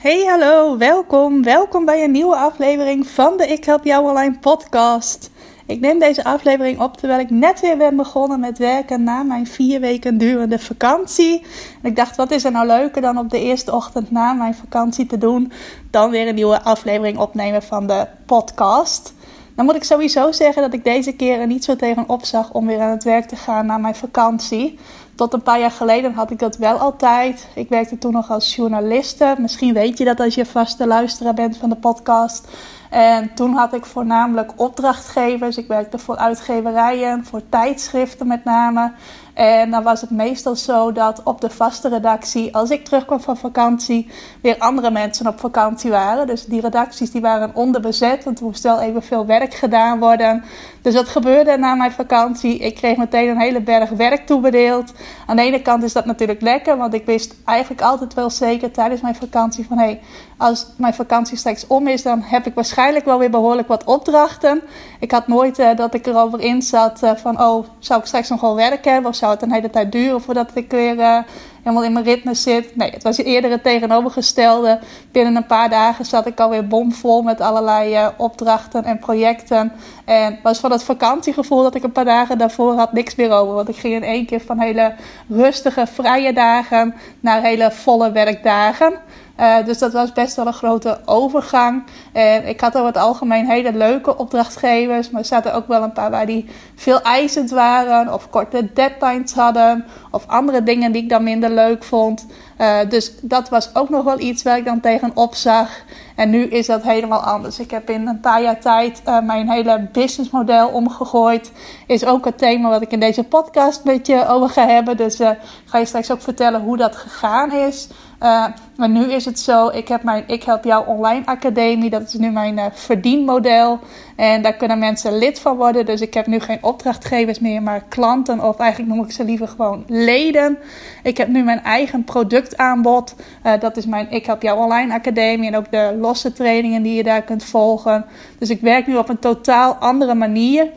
Hey, hallo, welkom. Welkom bij een nieuwe aflevering van de Ik Help Jou Online podcast. Ik neem deze aflevering op terwijl ik net weer ben begonnen met werken na mijn vier weken durende vakantie. En ik dacht, wat is er nou leuker dan op de eerste ochtend na mijn vakantie te doen, dan weer een nieuwe aflevering opnemen van de podcast. Dan moet ik sowieso zeggen dat ik deze keer er niet zo tegen opzag om weer aan het werk te gaan na mijn vakantie. Tot een paar jaar geleden had ik dat wel altijd. Ik werkte toen nog als journaliste. Misschien weet je dat als je vaste luisteraar bent van de podcast. En toen had ik voornamelijk opdrachtgevers. Ik werkte voor uitgeverijen, voor tijdschriften met name. En dan was het meestal zo dat op de vaste redactie, als ik terugkwam van vakantie, weer andere mensen op vakantie waren. Dus die redacties die waren onderbezet, want er moest wel even veel werk gedaan worden. Dus wat gebeurde na mijn vakantie? Ik kreeg meteen een hele berg werk toebedeeld. Aan de ene kant is dat natuurlijk lekker, want ik wist eigenlijk altijd wel zeker tijdens mijn vakantie van hé, hey, als mijn vakantie straks om is, dan heb ik waarschijnlijk wel weer behoorlijk wat opdrachten. Ik had nooit uh, dat ik erover in zat uh, van oh, zou ik straks nog wel werk hebben of zou het een hele tijd duren voordat ik weer uh, helemaal in mijn ritme zit. Nee, het was eerder het tegenovergestelde. Binnen een paar dagen zat ik alweer bomvol met allerlei uh, opdrachten en projecten. En was van het vakantiegevoel dat ik een paar dagen daarvoor had niks meer over. Want ik ging in één keer van hele rustige, vrije dagen naar hele volle werkdagen. Uh, dus dat was best wel een grote overgang. En ik had over het algemeen hele leuke opdrachtgevers. Maar er zaten ook wel een paar waar die veel eisend waren. Of korte deadlines hadden. Of andere dingen die ik dan minder leuk vond. Uh, dus dat was ook nog wel iets waar ik dan tegenop zag. En nu is dat helemaal anders. Ik heb in een paar jaar tijd uh, mijn hele businessmodel omgegooid. Is ook het thema wat ik in deze podcast met je over ga hebben. Dus ga je straks ook vertellen hoe dat gegaan is. Uh, maar nu is het zo, ik heb mijn Ik Help Jou Online Academie. Dat is nu mijn uh, verdienmodel. En daar kunnen mensen lid van worden. Dus ik heb nu geen opdrachtgevers meer, maar klanten. Of eigenlijk noem ik ze liever gewoon leden. Ik heb nu mijn eigen productaanbod. Uh, dat is mijn Ik Help Jou Online Academie. En ook de losse trainingen die je daar kunt volgen. Dus ik werk nu op een totaal andere manier.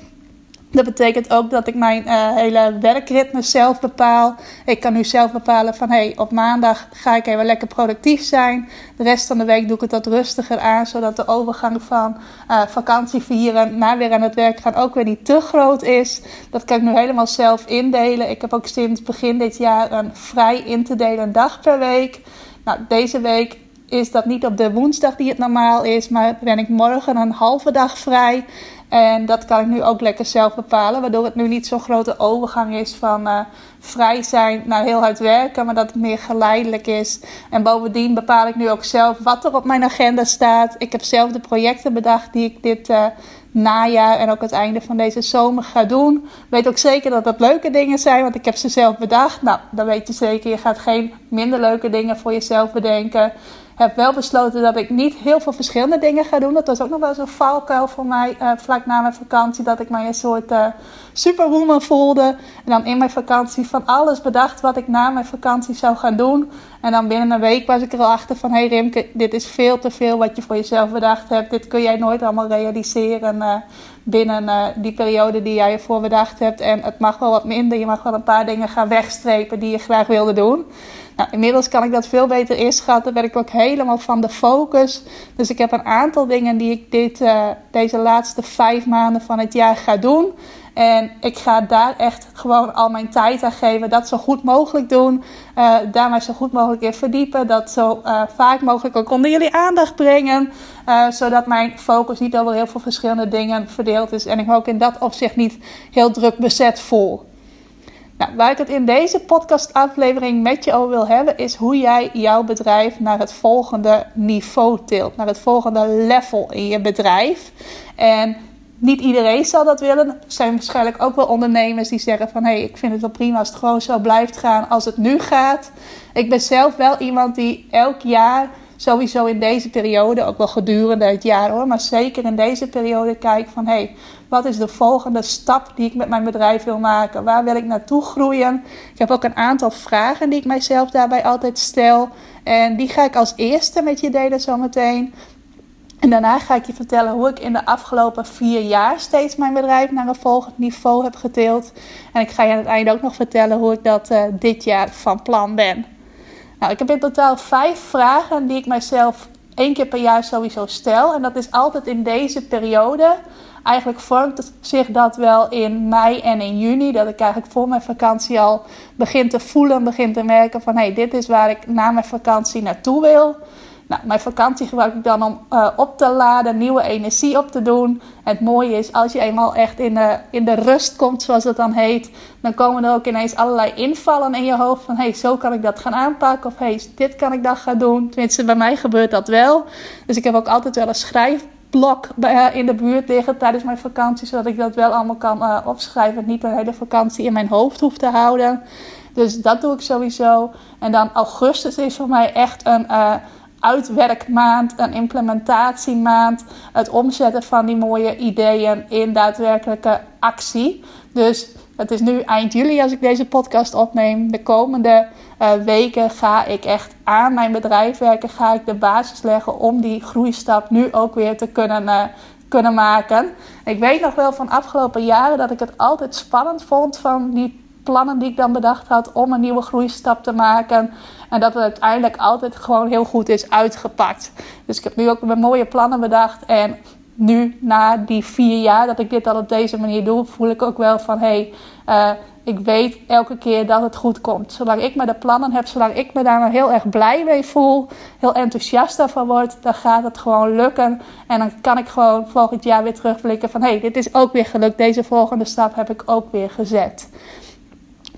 Dat betekent ook dat ik mijn uh, hele werkritme zelf bepaal. Ik kan nu zelf bepalen van hey, op maandag ga ik even lekker productief zijn. De rest van de week doe ik het wat rustiger aan, zodat de overgang van uh, vakantie vieren naar weer aan het werk gaan ook weer niet te groot is. Dat kan ik nu helemaal zelf indelen. Ik heb ook sinds begin dit jaar een vrij in te delen dag per week. Nou, deze week is dat niet op de woensdag die het normaal is, maar ben ik morgen een halve dag vrij. En dat kan ik nu ook lekker zelf bepalen, waardoor het nu niet zo'n grote overgang is van uh, vrij zijn naar heel hard werken, maar dat het meer geleidelijk is. En bovendien bepaal ik nu ook zelf wat er op mijn agenda staat. Ik heb zelf de projecten bedacht die ik dit uh, najaar en ook het einde van deze zomer ga doen. Ik weet ook zeker dat dat leuke dingen zijn, want ik heb ze zelf bedacht. Nou, dan weet je zeker, je gaat geen minder leuke dingen voor jezelf bedenken heb wel besloten dat ik niet heel veel verschillende dingen ga doen. Dat was ook nog wel zo'n valkuil voor mij uh, vlak na mijn vakantie. Dat ik mij een soort uh, superwoman voelde. En dan in mijn vakantie van alles bedacht wat ik na mijn vakantie zou gaan doen. En dan binnen een week was ik er al achter van... Hé hey Rimke, dit is veel te veel wat je voor jezelf bedacht hebt. Dit kun jij nooit allemaal realiseren uh, binnen die periode die jij ervoor bedacht hebt. En het mag wel wat minder. Je mag wel een paar dingen gaan wegstrepen die je graag wilde doen. Nou, inmiddels kan ik dat veel beter inschatten. Ben ik ook helemaal van de focus. Dus ik heb een aantal dingen die ik dit, uh, deze laatste vijf maanden van het jaar ga doen. En ik ga daar echt gewoon al mijn tijd aan geven. Dat zo goed mogelijk doen. Uh, daar mij zo goed mogelijk in verdiepen. Dat zo uh, vaak mogelijk ook onder jullie aandacht brengen. Zodat mijn focus niet over heel veel verschillende dingen verdeeld is. En ik me ook in dat opzicht niet heel druk bezet voel. Nou, waar ik het in deze podcastaflevering met je over wil hebben, is hoe jij jouw bedrijf naar het volgende niveau tilt. Naar het volgende level in je bedrijf. En niet iedereen zal dat willen. Er zijn waarschijnlijk ook wel ondernemers die zeggen van... hé, hey, ik vind het wel prima als het gewoon zo blijft gaan als het nu gaat. Ik ben zelf wel iemand die elk jaar sowieso in deze periode, ook wel gedurende het jaar hoor, maar zeker in deze periode kijk van hé, hey, wat is de volgende stap die ik met mijn bedrijf wil maken? Waar wil ik naartoe groeien? Ik heb ook een aantal vragen die ik mijzelf daarbij altijd stel. En die ga ik als eerste met je delen zometeen. En daarna ga ik je vertellen hoe ik in de afgelopen vier jaar steeds mijn bedrijf naar een volgend niveau heb geteeld. En ik ga je aan het einde ook nog vertellen hoe ik dat uh, dit jaar van plan ben. Nou, ik heb in totaal vijf vragen die ik mijzelf één keer per jaar sowieso stel. En dat is altijd in deze periode. Eigenlijk vormt zich dat wel in mei en in juni. Dat ik eigenlijk voor mijn vakantie al begin te voelen, begin te merken van hé, hey, dit is waar ik na mijn vakantie naartoe wil. Nou, mijn vakantie gebruik ik dan om uh, op te laden, nieuwe energie op te doen. En het mooie is, als je eenmaal echt in de, in de rust komt, zoals het dan heet, dan komen er ook ineens allerlei invallen in je hoofd. Van hé, hey, zo kan ik dat gaan aanpakken. Of hé, hey, dit kan ik dan gaan doen. Tenminste, bij mij gebeurt dat wel. Dus ik heb ook altijd wel een schrijfblok eh, in de buurt liggen tijdens mijn vakantie, zodat ik dat wel allemaal kan uh, opschrijven. Niet de hele vakantie in mijn hoofd hoef te houden. Dus dat doe ik sowieso. En dan augustus is voor mij echt een. Uitwerkmaand, een implementatiemaand, het omzetten van die mooie ideeën in daadwerkelijke actie. Dus het is nu eind juli als ik deze podcast opneem. De komende uh, weken ga ik echt aan mijn bedrijf werken, ga ik de basis leggen om die groeistap nu ook weer te kunnen. Uh, kunnen maken. Ik weet nog wel van afgelopen jaren dat ik het altijd spannend vond van die plannen die ik dan bedacht had om een nieuwe groeistap te maken. En dat het uiteindelijk altijd gewoon heel goed is uitgepakt. Dus ik heb nu ook mijn mooie plannen bedacht. En nu, na die vier jaar dat ik dit al op deze manier doe, voel ik ook wel van hé, hey, uh, ik weet elke keer dat het goed komt. Zolang ik maar de plannen heb, zolang ik me daar maar heel erg blij mee voel, heel enthousiast daarvan word, dan gaat het gewoon lukken. En dan kan ik gewoon volgend jaar weer terugblikken van hé, hey, dit is ook weer gelukt. Deze volgende stap heb ik ook weer gezet.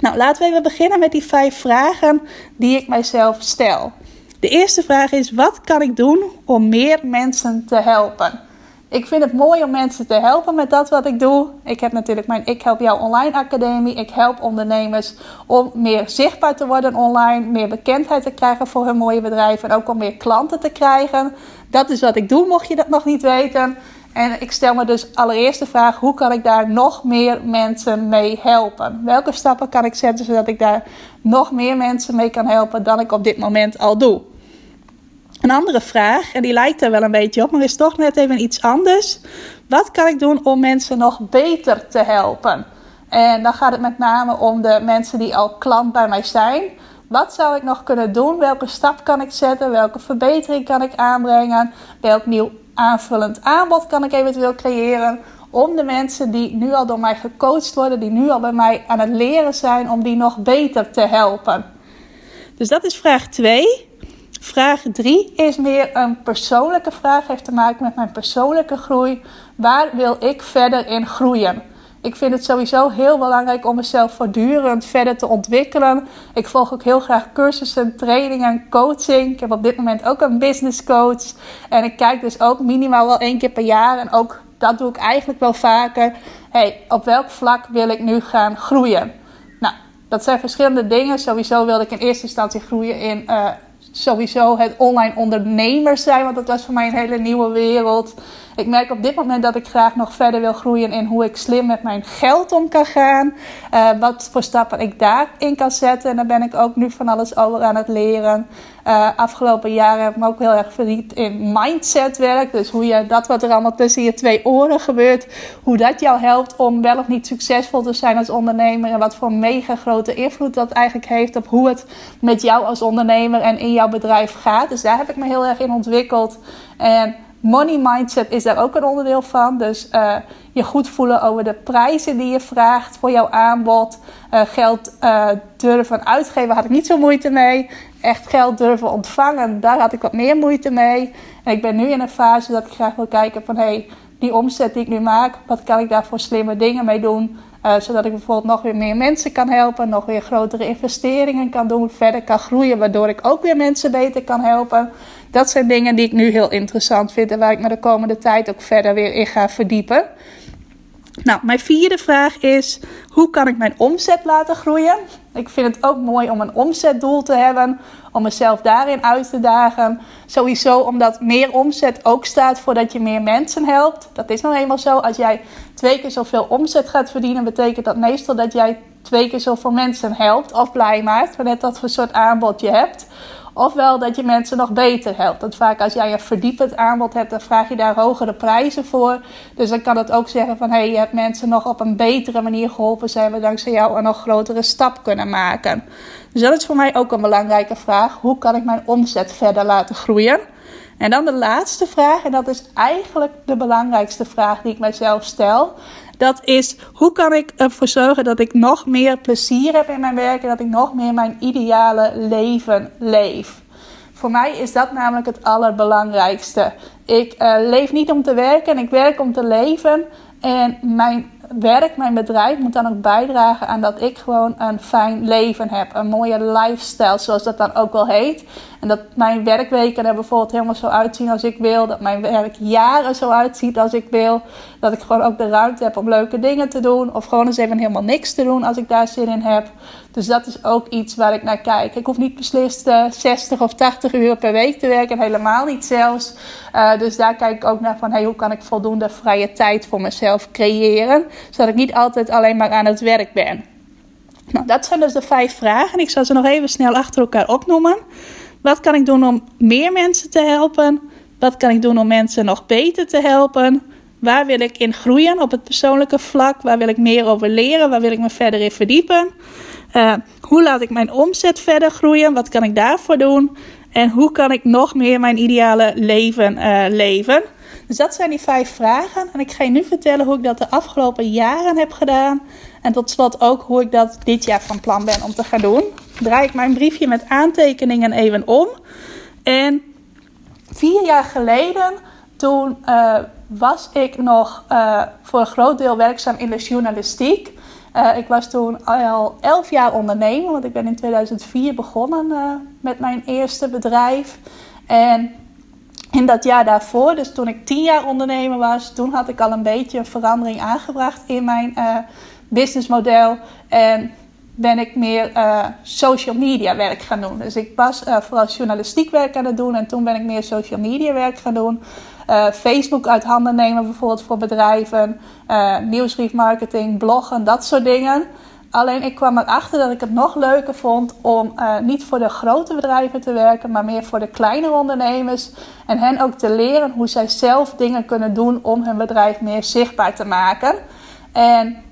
Nou, laten we even beginnen met die vijf vragen die ik mijzelf stel. De eerste vraag is: wat kan ik doen om meer mensen te helpen? Ik vind het mooi om mensen te helpen met dat wat ik doe. Ik heb natuurlijk mijn Ik Help Jou Online Academie. Ik help ondernemers om meer zichtbaar te worden online, meer bekendheid te krijgen voor hun mooie bedrijf en ook om meer klanten te krijgen. Dat is wat ik doe, mocht je dat nog niet weten. En ik stel me dus allereerst de vraag: hoe kan ik daar nog meer mensen mee helpen? Welke stappen kan ik zetten zodat ik daar nog meer mensen mee kan helpen dan ik op dit moment al doe? Een andere vraag, en die lijkt er wel een beetje op, maar is toch net even iets anders. Wat kan ik doen om mensen nog beter te helpen? En dan gaat het met name om de mensen die al klant bij mij zijn. Wat zou ik nog kunnen doen? Welke stap kan ik zetten? Welke verbetering kan ik aanbrengen? Welk nieuw aanvullend aanbod kan ik eventueel creëren? Om de mensen die nu al door mij gecoacht worden, die nu al bij mij aan het leren zijn, om die nog beter te helpen. Dus dat is vraag 2. Vraag 3 is meer een persoonlijke vraag, heeft te maken met mijn persoonlijke groei. Waar wil ik verder in groeien? Ik vind het sowieso heel belangrijk om mezelf voortdurend verder te ontwikkelen. Ik volg ook heel graag cursussen, trainingen, coaching. Ik heb op dit moment ook een business coach. En ik kijk dus ook minimaal wel één keer per jaar. En ook dat doe ik eigenlijk wel vaker. Hey, op welk vlak wil ik nu gaan groeien? Nou, dat zijn verschillende dingen. Sowieso wilde ik in eerste instantie groeien in uh, sowieso het online ondernemer zijn. Want dat was voor mij een hele nieuwe wereld. Ik merk op dit moment dat ik graag nog verder wil groeien in hoe ik slim met mijn geld om kan gaan. Uh, wat voor stappen ik daarin kan zetten. En daar ben ik ook nu van alles over aan het leren. Uh, afgelopen jaren heb ik me ook heel erg verdiept in mindsetwerk. Dus hoe je dat wat er allemaal tussen je twee oren gebeurt, hoe dat jou helpt om wel of niet succesvol te zijn als ondernemer. En wat voor mega grote invloed dat eigenlijk heeft op hoe het met jou als ondernemer en in jouw bedrijf gaat. Dus daar heb ik me heel erg in ontwikkeld. En Money mindset is daar ook een onderdeel van. Dus uh, je goed voelen over de prijzen die je vraagt voor jouw aanbod. Uh, geld uh, durven uitgeven had ik niet zo moeite mee. Echt geld durven ontvangen, daar had ik wat meer moeite mee. En ik ben nu in een fase dat ik graag wil kijken van... Hey, die omzet die ik nu maak, wat kan ik daar voor slimme dingen mee doen? Zodat ik bijvoorbeeld nog weer meer mensen kan helpen, nog weer grotere investeringen kan doen, verder kan groeien, waardoor ik ook weer mensen beter kan helpen. Dat zijn dingen die ik nu heel interessant vind en waar ik me de komende tijd ook verder weer in ga verdiepen. Nou, mijn vierde vraag is: hoe kan ik mijn omzet laten groeien? Ik vind het ook mooi om een omzetdoel te hebben, om mezelf daarin uit te dagen. Sowieso omdat meer omzet ook staat voordat je meer mensen helpt. Dat is nou eenmaal zo. Als jij twee keer zoveel omzet gaat verdienen, betekent dat meestal dat jij twee keer zoveel mensen helpt of blij maakt, wanneer dat voor soort aanbod je hebt. Ofwel dat je mensen nog beter helpt. Dat vaak als jij een verdiepend aanbod hebt, dan vraag je daar hogere prijzen voor. Dus dan kan het ook zeggen van hé, hey, je hebt mensen nog op een betere manier geholpen. Zijn we dankzij jou een nog grotere stap kunnen maken. Dus dat is voor mij ook een belangrijke vraag. Hoe kan ik mijn omzet verder laten groeien? En dan de laatste vraag, en dat is eigenlijk de belangrijkste vraag die ik mijzelf stel. Dat is hoe kan ik ervoor zorgen dat ik nog meer plezier heb in mijn werk en dat ik nog meer mijn ideale leven leef. Voor mij is dat namelijk het allerbelangrijkste. Ik uh, leef niet om te werken, ik werk om te leven. En mijn werk, mijn bedrijf moet dan ook bijdragen aan dat ik gewoon een fijn leven heb. Een mooie lifestyle, zoals dat dan ook wel heet. En dat mijn werkweken er bijvoorbeeld helemaal zo uitzien als ik wil. Dat mijn werk jaren zo uitziet als ik wil. Dat ik gewoon ook de ruimte heb om leuke dingen te doen. Of gewoon eens even helemaal niks te doen als ik daar zin in heb. Dus dat is ook iets waar ik naar kijk. Ik hoef niet beslist uh, 60 of 80 uur per week te werken. Helemaal niet zelfs. Uh, dus daar kijk ik ook naar van hey, hoe kan ik voldoende vrije tijd voor mezelf creëren. Zodat ik niet altijd alleen maar aan het werk ben. Nou, dat zijn dus de vijf vragen. Ik zal ze nog even snel achter elkaar opnoemen. Wat kan ik doen om meer mensen te helpen? Wat kan ik doen om mensen nog beter te helpen? Waar wil ik in groeien op het persoonlijke vlak? Waar wil ik meer over leren? Waar wil ik me verder in verdiepen? Uh, hoe laat ik mijn omzet verder groeien? Wat kan ik daarvoor doen? En hoe kan ik nog meer mijn ideale leven uh, leven? Dus dat zijn die vijf vragen. En ik ga je nu vertellen hoe ik dat de afgelopen jaren heb gedaan. En tot slot ook hoe ik dat dit jaar van plan ben om te gaan doen. Draai ik mijn briefje met aantekeningen even om. En vier jaar geleden, toen uh, was ik nog voor een groot deel werkzaam in de journalistiek. Uh, ik was toen al elf jaar ondernemer, want ik ben in 2004 begonnen met mijn eerste bedrijf. En in dat jaar daarvoor, dus toen ik tien jaar ondernemer was, toen had ik al een beetje een verandering aangebracht in mijn businessmodel. En ben ik meer social media werk gaan doen. Dus ik was vooral journalistiek werk aan het doen en toen ben ik meer social media werk gaan doen. Uh, Facebook uit handen nemen bijvoorbeeld voor bedrijven, nieuwsbriefmarketing, bloggen, dat soort dingen. Alleen ik kwam erachter dat ik het nog leuker vond om niet voor de grote bedrijven te werken, maar meer voor de kleinere ondernemers. En hen ook te leren hoe zij zelf dingen kunnen doen om hun bedrijf meer zichtbaar te maken. En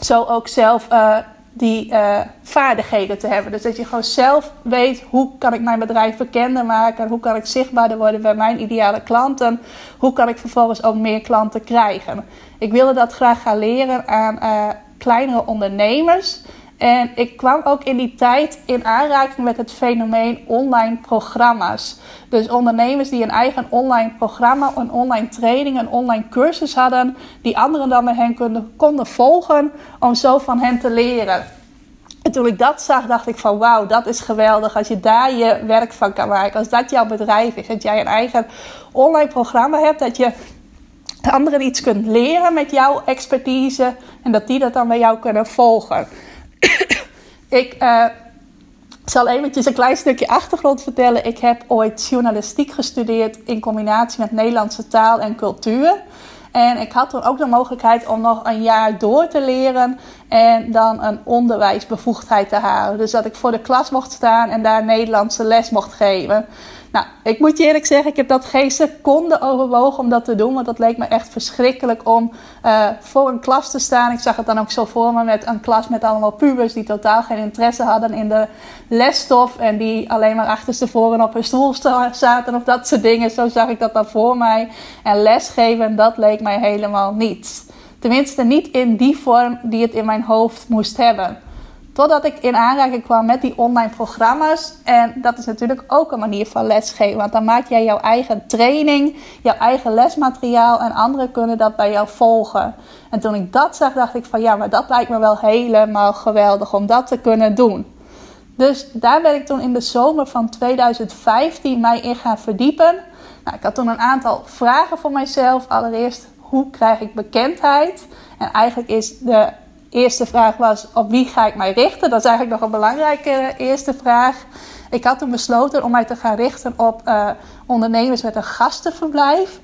zo ook zelf uh, die uh, vaardigheden te hebben. Dus dat je gewoon zelf weet hoe kan ik mijn bedrijf bekender maken, hoe kan ik zichtbaarder worden bij mijn ideale klanten, hoe kan ik vervolgens ook meer klanten krijgen. Ik wilde dat graag gaan leren aan uh, kleinere ondernemers. En ik kwam ook in die tijd in aanraking met het fenomeen online programma's. Dus ondernemers die een eigen online programma, een online training, een online cursus hadden, die anderen dan met hen konden, volgen om zo van hen te leren. En toen ik dat zag, dacht ik van wauw, dat is geweldig. Als je daar je werk van kan maken. Als dat jouw bedrijf is. Dat jij een eigen online programma hebt. Dat je anderen iets kunt leren met jouw expertise. En dat die dat dan bij jou kunnen volgen. Ik uh, zal eventjes een klein stukje achtergrond vertellen. Ik heb ooit journalistiek gestudeerd in combinatie met Nederlandse taal en cultuur. En ik had toen ook de mogelijkheid om nog een jaar door te leren en dan een onderwijsbevoegdheid te halen. Dus dat ik voor de klas mocht staan en daar Nederlandse les mocht geven. Nou, ik moet je eerlijk zeggen, ik heb dat geen seconde overwogen om dat te doen. Want dat leek me echt verschrikkelijk om uh, voor een klas te staan. Ik zag het dan ook zo voor me met een klas met allemaal pubers die totaal geen interesse hadden in de lesstof. En die alleen maar achterstevoren op hun stoel zaten of dat soort dingen. Zo zag ik dat dan voor mij. En lesgeven, dat leek mij helemaal niet. Tenminste, niet in die vorm die het in mijn hoofd moest hebben. Totdat ik in aanraking kwam met die online programma's. En dat is natuurlijk ook een manier van lesgeven. Want dan maak jij jouw eigen training, jouw eigen lesmateriaal. En anderen kunnen dat bij jou volgen. En toen ik dat zag, dacht ik van ja, maar dat lijkt me wel helemaal geweldig om dat te kunnen doen. Dus daar ben ik toen in de zomer van 2015 mij in gaan verdiepen. Nou, ik had toen een aantal vragen voor mijzelf. Allereerst, hoe krijg ik bekendheid? En eigenlijk is de eerste vraag was, op wie ga ik mij richten? Dat is eigenlijk nog een belangrijke eerste vraag. Ik had toen besloten om mij te gaan richten op uh, ondernemers met een gastenverblijf.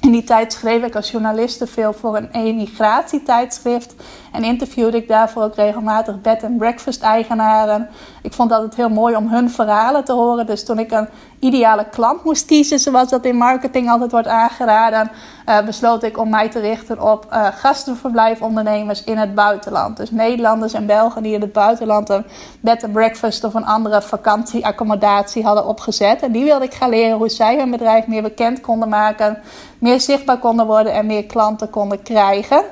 In die tijd schreef ik als journaliste veel voor een emigratietijdschrift. En interviewde ik daarvoor ook regelmatig bed and breakfast eigenaren. Ik vond dat het heel mooi om hun verhalen te horen. Dus toen ik een ideale klant moest kiezen, zoals dat in marketing altijd wordt aangeraden, uh, besloot ik om mij te richten op uh, gastenverblijfondernemers in het buitenland. Dus Nederlanders en Belgen die in het buitenland een bed and breakfast of een andere vakantieaccommodatie hadden opgezet. En die wilde ik gaan leren hoe zij hun bedrijf meer bekend konden maken, meer zichtbaar konden worden en meer klanten konden krijgen.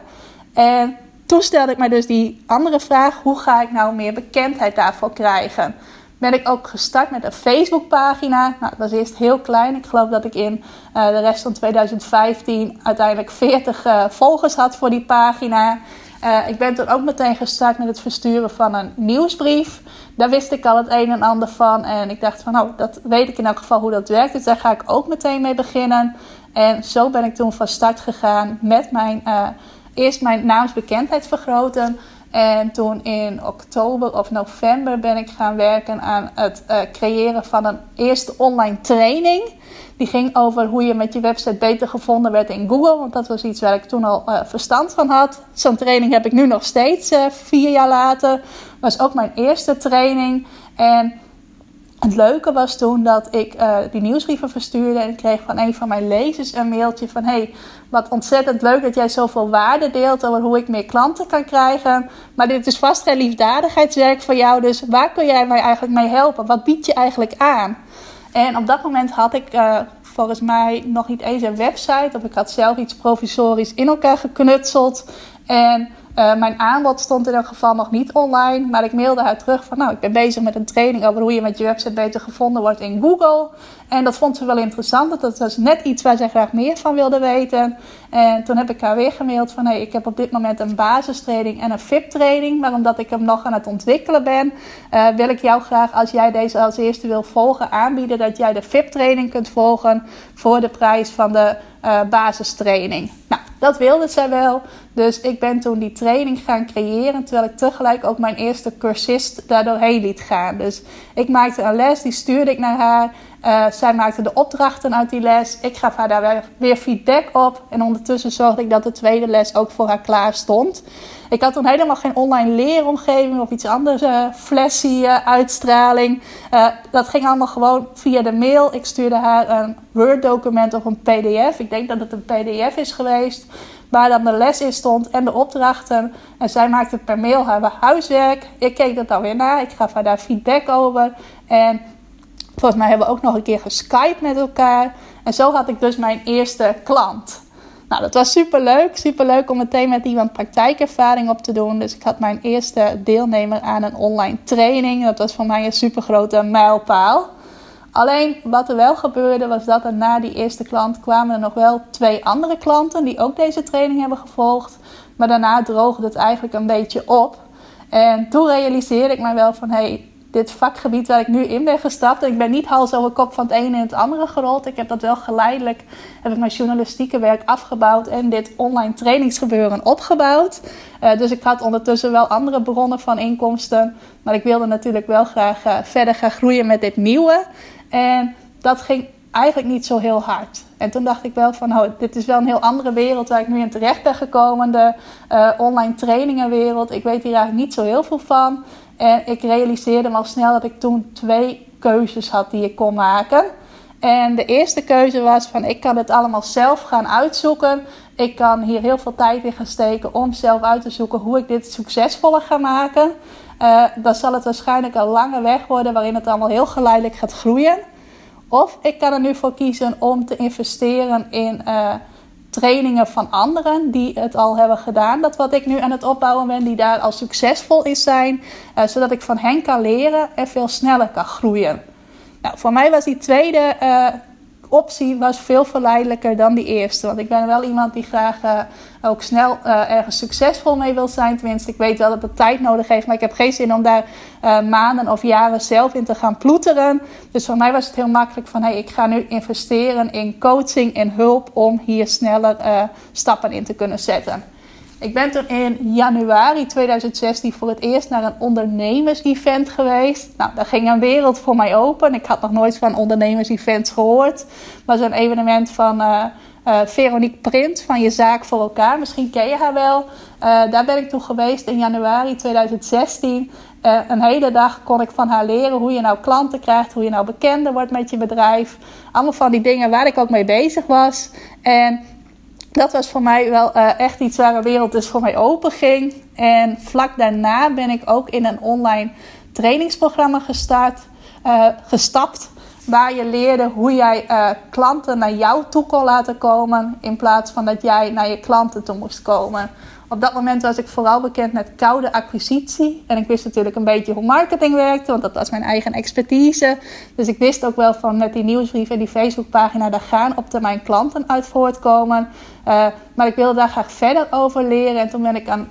En toen stelde ik mij dus die andere vraag: hoe ga ik nou meer bekendheid daarvoor krijgen? Ben ik ook gestart met een Facebookpagina. Nou, dat was eerst heel klein. Ik geloof dat ik in uh, de rest van 2015 uiteindelijk 40 uh, eh, volgers had voor die pagina. Uh, ik ben toen ook meteen gestart met het versturen van een nieuwsbrief. Daar wist ik al het een en ander van. En ik dacht van, nou, dat weet ik in elk geval hoe dat werkt. Dus daar ga ik ook meteen mee beginnen. En zo ben ik toen van start gegaan met mijn eerst mijn naamsbekendheid vergroten. En toen in oktober of november ben ik gaan werken aan het uh, creëren van een eerste online training. Die ging over hoe je met je website beter gevonden werd in Google. Want dat was iets waar ik toen al uh, verstand van had. Zo'n training heb ik nu nog steeds, uh, vier jaar later. Was ook mijn eerste training. En het leuke was toen dat ik uh, die nieuwsbrieven verstuurde en ik kreeg van een van mijn lezers een mailtje van hey, wat ontzettend leuk dat jij zoveel waarde deelt over hoe ik meer klanten kan krijgen. Maar dit is vast geen liefdadigheidswerk voor jou, dus waar kun jij mij eigenlijk mee helpen? Wat bied je eigenlijk aan? En op dat moment had ik uh, volgens mij nog niet eens een website of ik had zelf iets provisorisch in elkaar geknutseld. En uh, mijn aanbod stond in elk geval nog niet online, maar ik mailde haar terug van nou, ik ben bezig met een training over hoe je met je website beter gevonden wordt in Google. En dat vond ze wel interessant. Dat was net iets waar zij graag meer van wilde weten. En toen heb ik haar weer gemaild van hey, ik heb op dit moment een basistraining en een VIP-training. Maar omdat ik hem nog aan het ontwikkelen ben, uh, wil ik jou graag, als jij deze als eerste wil volgen, aanbieden dat jij de VIP-training kunt volgen voor de prijs van de uh, basistraining. Nou, dat wilde zij wel. Dus ik ben toen die training gaan creëren. Terwijl ik tegelijk ook mijn eerste cursist daardoorheen liet gaan. Dus ik maakte een les, die stuurde ik naar haar. Uh, zij maakte de opdrachten uit die les. Ik gaf haar daar weer feedback op. En ondertussen zorgde ik dat de tweede les ook voor haar klaar stond. Ik had toen helemaal geen online leeromgeving of iets anders, uh, flashy uh, uitstraling. Dat ging allemaal gewoon via de mail. Ik stuurde haar een Word document of een PDF. Ik denk dat het een PDF is geweest. Waar dan de les in stond en de opdrachten. En zij maakte per mail haar huiswerk. Ik keek dat dan weer na. Ik gaf haar daar feedback over. En volgens mij hebben we ook nog een keer geskyped met elkaar. En zo had ik dus mijn eerste klant. Nou, dat was super leuk. Super leuk om meteen met iemand praktijkervaring op te doen. Dus ik had mijn eerste deelnemer aan een online training. Dat was voor mij een super grote mijlpaal. Alleen wat er wel gebeurde was dat er na die eerste klant kwamen er nog wel twee andere klanten die ook deze training hebben gevolgd. Maar daarna droogde het eigenlijk een beetje op. En toen realiseerde ik mij wel van hé, hey, dit vakgebied waar ik nu in ben gestapt. En ik ben niet hals over kop van het ene in het andere gerold. Ik heb dat wel geleidelijk, heb ik mijn journalistieke werk afgebouwd en dit online trainingsgebeuren opgebouwd. Uh, dus ik had ondertussen wel andere bronnen van inkomsten. Maar ik wilde natuurlijk wel graag uh, verder gaan groeien met dit nieuwe. En dat ging eigenlijk niet zo heel hard. En toen dacht ik wel van, nou, dit is wel een heel andere wereld waar ik nu in terecht ben gekomen. De uh, online trainingenwereld. Ik weet hier eigenlijk niet zo heel veel van. En ik realiseerde me al snel dat ik toen twee keuzes had die ik kon maken. En de eerste keuze was van ik kan het allemaal zelf gaan uitzoeken. Ik kan hier heel veel tijd in gaan steken om zelf uit te zoeken hoe ik dit succesvoller ga maken. Uh, dan zal het waarschijnlijk een lange weg worden waarin het allemaal heel geleidelijk gaat groeien. Of ik kan er nu voor kiezen om te investeren in uh, trainingen van anderen die het al hebben gedaan. Dat wat ik nu aan het opbouwen ben, die daar al succesvol in zijn. Uh, zodat ik van hen kan leren en veel sneller kan groeien. Nou, voor mij was die tweede uh, optie was veel verleidelijker dan die eerste. Want ik ben wel iemand die graag uh, ook snel uh, ergens succesvol mee wil zijn. Tenminste, ik weet wel dat het tijd nodig heeft. Maar ik heb geen zin om daar uh, maanden of jaren zelf in te gaan ploeteren. Dus voor mij was het heel makkelijk van... Hey, ik ga nu investeren in coaching en hulp om hier sneller stappen in te kunnen zetten. Ik ben toen in januari 2016 voor het eerst naar een ondernemers-event geweest. Nou, daar ging een wereld voor mij open. Ik had nog nooit van ondernemers-events gehoord. Het was een evenement van uh, uh, Veronique Print van Je Zaak voor Elkaar. Misschien ken je haar wel. Uh, daar ben ik toen geweest in januari 2016. een hele dag kon ik van haar leren hoe je nou klanten krijgt, hoe je nou bekender wordt met je bedrijf. Allemaal van die dingen waar ik ook mee bezig was. En dat was voor mij wel uh, echt iets waar de wereld dus voor mij open ging. En vlak daarna ben ik ook in een online trainingsprogramma gestart, uh, gestapt. Waar je leerde hoe jij uh, klanten naar jou toe kon laten komen. In plaats van dat jij naar je klanten toe moest komen. Op dat moment was ik vooral bekend met koude acquisitie. En ik wist natuurlijk een beetje hoe marketing werkte, want dat was mijn eigen expertise. Dus ik wist ook wel van met die nieuwsbrief en die Facebookpagina, daar gaan op termijn klanten uit voortkomen. Uh, maar ik wilde daar graag verder over leren. En toen ben ik een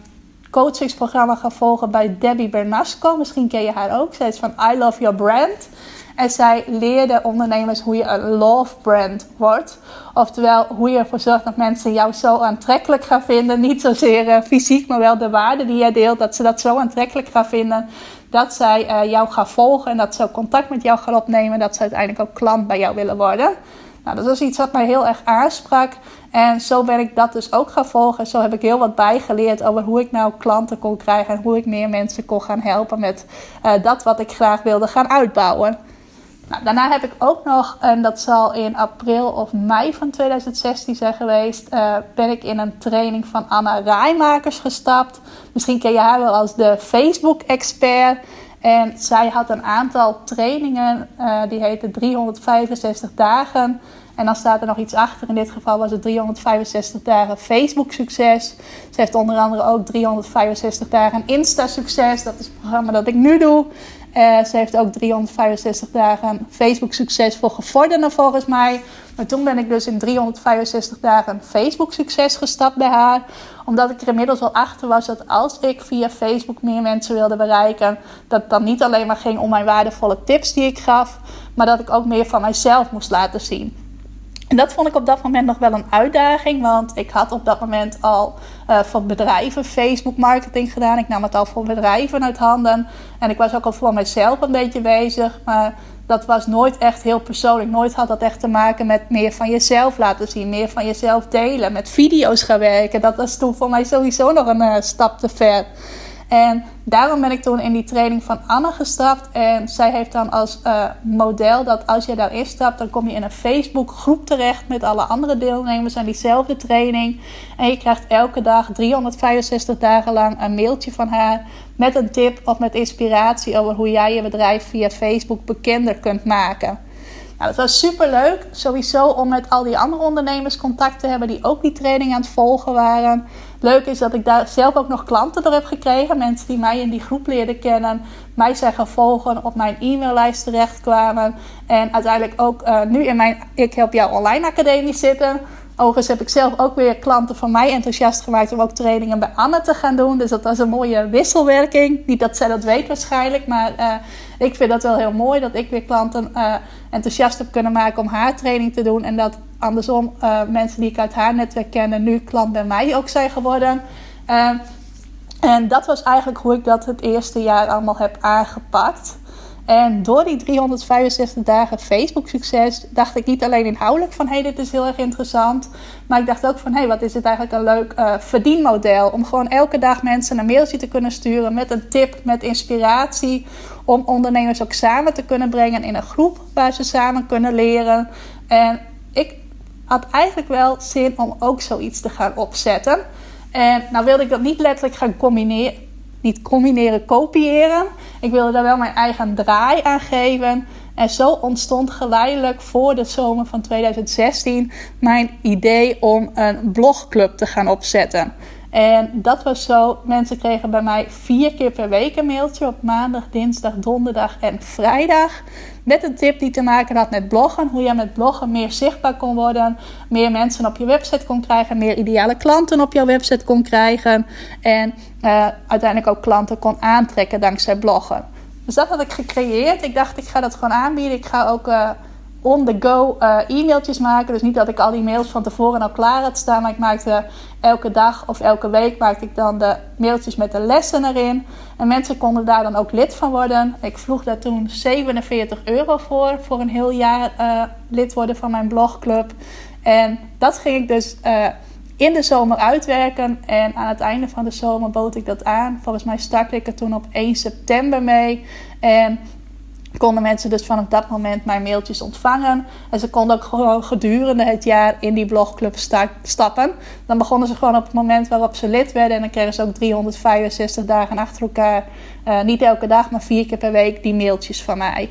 coachingsprogramma gaan volgen bij Debbie Bernasco. Misschien ken je haar ook. Zij is van I Love Your Brand. En zij leerde ondernemers hoe je een love brand wordt. Oftewel, hoe je ervoor zorgt dat mensen jou zo aantrekkelijk gaan vinden. Niet zozeer uh, fysiek, maar wel de waarde die jij deelt. Dat ze dat zo aantrekkelijk gaan vinden. Dat zij uh, jou gaan volgen en dat ze contact met jou gaan opnemen. Dat ze uiteindelijk ook klant bij jou willen worden. Nou, dat was iets wat mij heel erg aansprak. En zo ben ik dat dus ook gaan volgen. Zo heb ik heel wat bijgeleerd over hoe ik nou klanten kon krijgen. En hoe ik meer mensen kon gaan helpen met uh, dat wat ik graag wilde gaan uitbouwen. Nou, daarna heb ik ook nog, en dat zal in april of mei van 2016 zijn geweest, uh, ben ik in een training van Anna Rijmakers gestapt. Misschien ken je haar wel als de Facebook-expert. En zij had een aantal trainingen, uh, die heette 365 dagen. En dan staat er nog iets achter. In dit geval was het 365 dagen Facebook succes. Ze heeft onder andere ook 365 dagen Insta succes. Dat is het programma dat ik nu doe. Uh, ze heeft ook 365 dagen Facebook succesvol gevorderden volgens mij. Maar toen ben ik dus in 365 dagen Facebook succes gestapt bij haar. Omdat ik er inmiddels al achter was dat als ik via Facebook meer mensen wilde bereiken. Dat het dan niet alleen maar ging om mijn waardevolle tips die ik gaf. Maar dat ik ook meer van mijzelf moest laten zien. En dat vond ik op dat moment nog wel een uitdaging, want ik had op dat moment al uh, voor bedrijven Facebook marketing gedaan. Ik nam het al voor bedrijven uit handen en ik was ook al voor mezelf een beetje bezig, maar dat was nooit echt heel persoonlijk. Nooit had dat echt te maken met meer van jezelf laten zien, meer van jezelf delen, met video's gaan werken. Dat was toen voor mij sowieso nog een uh, stap te ver. En daarom ben ik toen in die training van Anne gestapt. En zij heeft dan als uh, model dat als je daarin stapt, dan kom je in een Facebook groep terecht met alle andere deelnemers aan diezelfde training. En je krijgt elke dag 365 dagen lang een mailtje van haar met een tip of met inspiratie over hoe jij je bedrijf via Facebook bekender kunt maken. Nou, dat was super leuk. Sowieso om met al die andere ondernemers contact te hebben die ook die training aan het volgen waren. Leuk is dat ik daar zelf ook nog klanten door heb gekregen. Mensen die mij in die groep leerden kennen. Mij zijn gaan volgen, op mijn e-maillijst terechtkwamen. En uiteindelijk ook uh, nu in mijn Ik Help Jou Online Academie zitten. Overigens heb ik zelf ook weer klanten van mij enthousiast gemaakt om ook trainingen bij Anne te gaan doen. Dus dat was een mooie wisselwerking. Niet dat zij dat weet waarschijnlijk, maar uh, ik vind dat wel heel mooi dat ik weer klanten uh, enthousiast heb kunnen maken om haar training te doen. En dat andersom uh, mensen die ik uit haar netwerk kennen nu klant bij mij ook zijn geworden. en dat was eigenlijk hoe ik dat het eerste jaar allemaal heb aangepakt. En door die 365 dagen Facebook succes dacht ik niet alleen inhoudelijk van hé, hey, dit is heel erg interessant. Maar ik dacht ook van hé, hey, wat is het eigenlijk een leuk uh, verdienmodel. Om gewoon elke dag mensen een mailtje te kunnen sturen met een tip, met inspiratie. Om ondernemers ook samen te kunnen brengen in een groep waar ze samen kunnen leren. En ik had eigenlijk wel zin om ook zoiets te gaan opzetten. En nou wilde ik dat niet letterlijk gaan combineren niet combineren, kopiëren. Ik wilde daar wel mijn eigen draai aan geven. En zo ontstond geleidelijk voor de zomer van 2016 mijn idee om een blogclub te gaan opzetten. En dat was zo. Mensen kregen bij mij vier keer per week een mailtje op maandag, dinsdag, donderdag en vrijdag. Met een tip die te maken had met bloggen. Hoe je met bloggen meer zichtbaar kon worden. Meer mensen op je website kon krijgen. Meer ideale klanten op jouw website kon krijgen. En uh, uiteindelijk ook klanten kon aantrekken dankzij bloggen. Dus dat had ik gecreëerd. Ik dacht, ik ga dat gewoon aanbieden. Ik ga ook uh, on the go uh, e-mailtjes maken. Dus niet dat ik al die mails van tevoren al klaar had staan. Maar ik maakte elke dag of elke week maakte ik dan de mailtjes met de lessen erin. En mensen konden daar dan ook lid van worden. Ik vroeg daar toen 47 euro voor. Voor een heel jaar uh, lid worden van mijn blogclub. En dat ging ik dus uh, in de zomer uitwerken. En aan het einde van de zomer bood ik dat aan. Volgens mij startte ik er toen op 1 september mee. En konden mensen dus vanaf dat moment mijn mailtjes ontvangen. En ze konden ook gewoon gedurende het jaar in die blogclub stappen. Dan begonnen ze gewoon op het moment waarop ze lid werden. En dan kregen ze ook 365 dagen achter elkaar. Uh, niet elke dag, maar vier keer per week die mailtjes van mij.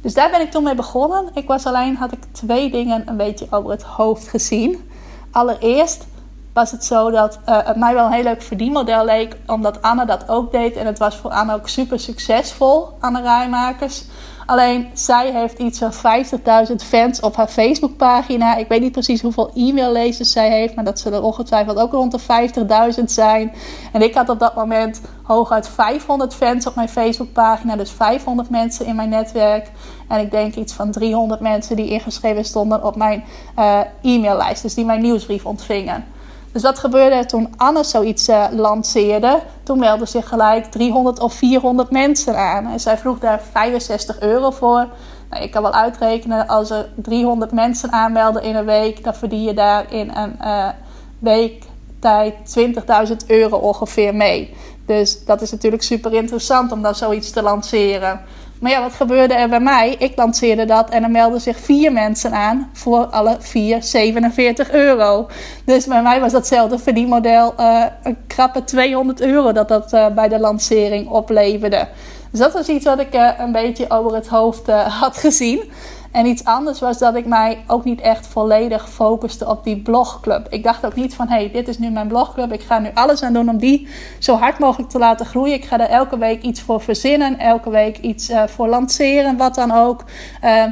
Dus daar ben ik toen mee begonnen. Ik was alleen, had ik twee dingen een beetje over het hoofd gezien. Allereerst was het zo dat uh, het mij wel een heel leuk verdienmodel leek, omdat Anne dat ook deed. En het was voor Anne ook super succesvol, Anne Rijmakers. Alleen zij heeft iets van 50.000 fans op haar Facebookpagina. Ik weet niet precies hoeveel e-maillezers zij heeft, maar dat zullen ongetwijfeld ook rond de 50.000 zijn. En ik had op dat moment hooguit 500 fans op mijn Facebookpagina, dus 500 mensen in mijn netwerk. En ik denk iets van 300 mensen die ingeschreven stonden op mijn uh, e-maillijst, dus die mijn nieuwsbrief ontvingen. Dus wat gebeurde toen Anne zoiets uh, lanceerde? Toen meldden zich gelijk 300 of 400 mensen aan. En zij vroeg daar 65 euro voor. Nou, ik kan wel uitrekenen, als er 300 mensen aanmelden in een week, dan verdien je daar in een uh, week tijd 20.000 euro ongeveer mee. Dus dat is natuurlijk super interessant om dan zoiets te lanceren. Maar ja, wat gebeurde er bij mij? Ik lanceerde dat en er melden zich vier mensen aan voor alle vier 47 euro. Dus bij mij was datzelfde verdienmodel uh, een krappe 200 euro dat dat uh, bij de lancering opleverde. Dus dat was iets wat ik uh, een beetje over het hoofd had gezien. En iets anders was dat ik mij ook niet echt volledig focuste op die blogclub. Ik dacht ook niet van, hé, hey, dit is nu mijn blogclub. Ik ga nu alles aan doen om die zo hard mogelijk te laten groeien. Ik ga er elke week iets voor verzinnen. Elke week iets uh, voor lanceren, wat dan ook. Uh,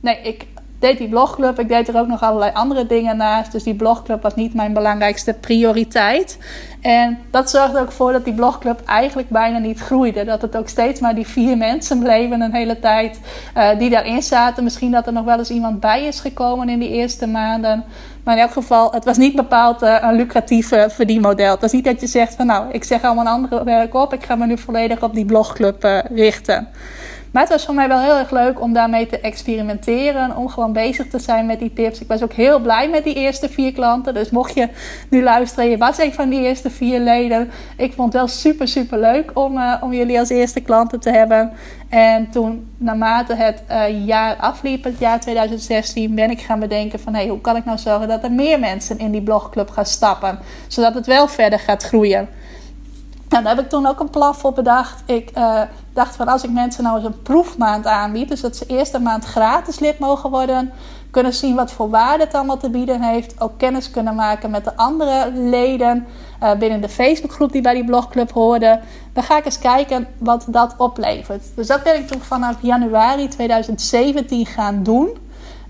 nee, ik deed die blogclub. Ik deed er ook nog allerlei andere dingen naast. Dus die blogclub was niet mijn belangrijkste prioriteit. En dat zorgde ook voor dat die blogclub eigenlijk bijna niet groeide. Dat het ook steeds maar die vier mensen bleven een hele tijd uh, die daarin zaten. Misschien dat er nog wel eens iemand bij is gekomen in die eerste maanden. Maar in elk geval, het was niet bepaald uh, een lucratief verdienmodel. Het was niet dat je zegt van nou, ik zeg allemaal een andere werk op. Ik ga me nu volledig op die blogclub uh, richten. Maar het was voor mij wel heel erg leuk om daarmee te experimenteren. Om gewoon bezig te zijn met die tips. Ik was ook heel blij met die eerste vier klanten. Dus mocht je nu luisteren, je was een van die eerste vier leden. Ik vond het wel super, super leuk om, uh, om jullie als eerste klanten te hebben. En toen, naarmate het uh, jaar afliep, het jaar 2016, ben ik gaan bedenken van... Hoe kan ik nou zorgen dat er meer mensen in die blogclub gaan stappen? Zodat het wel verder gaat groeien. Nou, daar heb ik toen ook een plan voor bedacht. Ik uh, dacht van als ik mensen nou eens een proefmaand aanbied, dus dat ze eerst een maand gratis lid mogen worden, kunnen zien wat voor waarde het allemaal te bieden heeft, ook kennis kunnen maken met de andere leden uh, binnen de Facebookgroep die bij die blogclub hoorden, dan ga ik eens kijken wat dat oplevert. Dus dat ben ik toen vanaf januari 2017 gaan doen.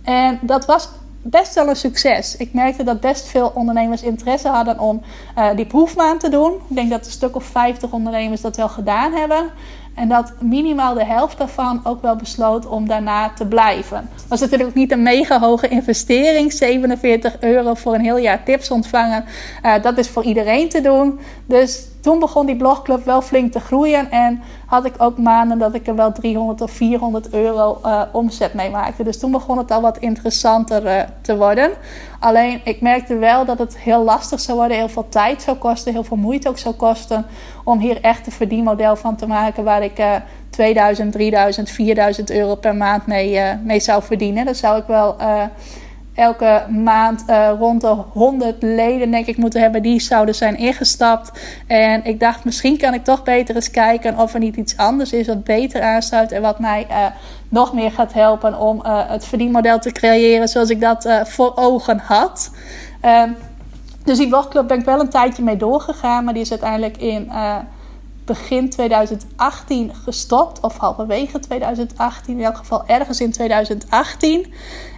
En dat was best wel een succes. Ik merkte dat best veel ondernemers interesse hadden om uh, die proefmaand te doen. Ik denk dat een stuk of 50 ondernemers dat wel gedaan hebben. En dat minimaal de helft daarvan ook wel besloot om daarna te blijven. Dat was natuurlijk niet een mega hoge investering. 47 euro voor een heel jaar tips ontvangen. Uh, dat is voor iedereen te doen. Dus toen begon die blogclub wel flink te groeien. En had ik ook maanden dat ik er wel 300 of 400 euro uh, omzet mee maakte. Dus toen begon het al wat interessanter uh, te worden. Alleen ik merkte wel dat het heel lastig zou worden. Heel veel tijd zou kosten. Heel veel moeite ook zou kosten. Om hier echt een verdienmodel van te maken. Waar ik uh, 2000, 3000, 4000 euro per maand mee, mee zou verdienen. Dat zou ik wel elke maand uh, rond de 100 leden, denk ik, moeten hebben die zouden zijn ingestapt. En ik dacht, misschien kan ik toch beter eens kijken of er niet iets anders is wat beter aansluit en wat mij uh, nog meer gaat helpen om uh, het verdienmodel te creëren zoals ik dat voor ogen had. Ehm, dus die blogclub ben ik wel een tijdje mee doorgegaan, maar die is uiteindelijk in begin 2018 gestopt, of halverwege 2018, in elk geval ergens in 2018.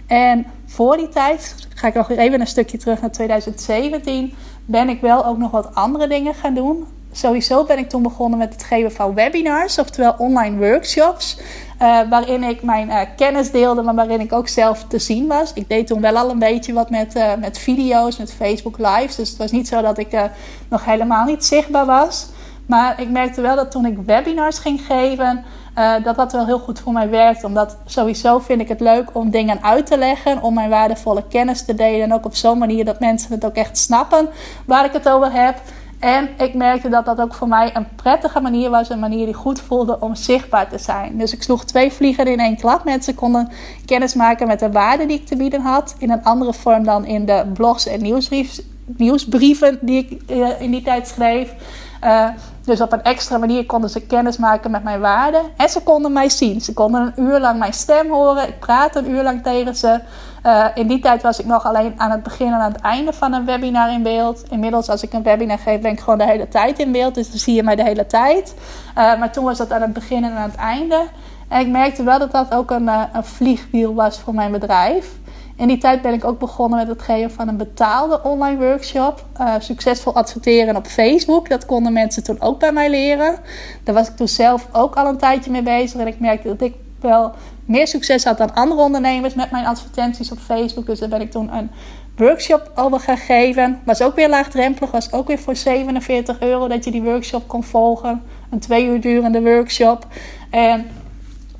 En voor die tijd, ga ik nog even een stukje terug naar 2017, ben ik wel ook nog wat andere dingen gaan doen. Sowieso ben ik toen begonnen met het geven van webinars, oftewel online workshops. Uh, waarin ik mijn uh, kennis deelde, maar waarin ik ook zelf te zien was. Ik deed toen wel al een beetje wat met, uh, met video's, met Facebook Lives. Dus het was niet zo dat ik nog helemaal niet zichtbaar was. Maar ik merkte wel dat toen ik webinars ging geven, dat dat wel heel goed voor mij werkt. Omdat sowieso vind ik het leuk om dingen uit te leggen, om mijn waardevolle kennis te delen. En ook op zo'n manier dat mensen het ook echt snappen waar ik het over heb. En ik merkte dat dat ook voor mij een prettige manier was. Een manier die goed voelde om zichtbaar te zijn. Dus ik sloeg twee vliegen in één klap. Mensen konden kennis maken met de waarde die ik te bieden had. In een andere vorm dan in de blogs en nieuwsbrieven die ik eh, in die tijd schreef. Uh, dus op een extra manier konden ze kennis maken met mijn waarde. En ze konden mij zien. Ze konden een uur lang mijn stem horen. Ik praatte een uur lang tegen ze. Uh, in die tijd was ik nog alleen aan het begin en aan het einde van een webinar in beeld. Inmiddels, als ik een webinar geef, ben ik gewoon de hele tijd in beeld. Dus dan zie je mij de hele tijd. Uh, maar toen was dat aan het begin en aan het einde. En ik merkte wel dat dat ook een, een vliegwiel was voor mijn bedrijf. In die tijd ben ik ook begonnen met het geven van een betaalde online workshop. Uh, succesvol adverteren op Facebook. Dat konden mensen toen ook bij mij leren. Daar was ik toen zelf ook al een tijdje mee bezig. En ik merkte dat ik wel meer succes had dan andere ondernemers met mijn advertenties op Facebook. Dus daar ben ik toen een workshop over gaan geven. Was ook weer laagdrempelig. Was ook weer voor 47 euro dat je die workshop kon volgen. Een twee uur durende workshop. En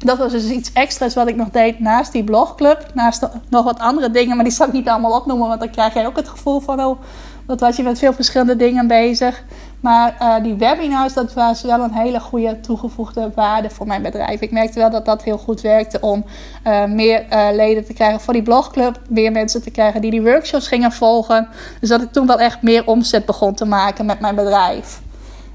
dat was dus iets extra's wat ik nog deed naast die blogclub. Naast nog wat andere dingen, maar die zal ik niet allemaal opnoemen. Want dan krijg je ook het gevoel van, oh, dat was je met veel verschillende dingen bezig. Maar uh, die webinars, dat was wel een hele goede toegevoegde waarde voor mijn bedrijf. Ik merkte wel dat dat heel goed werkte om uh, meer uh, leden te krijgen voor die blogclub. Meer mensen te krijgen die die workshops gingen volgen. Dus dat ik toen wel echt meer omzet begon te maken met mijn bedrijf.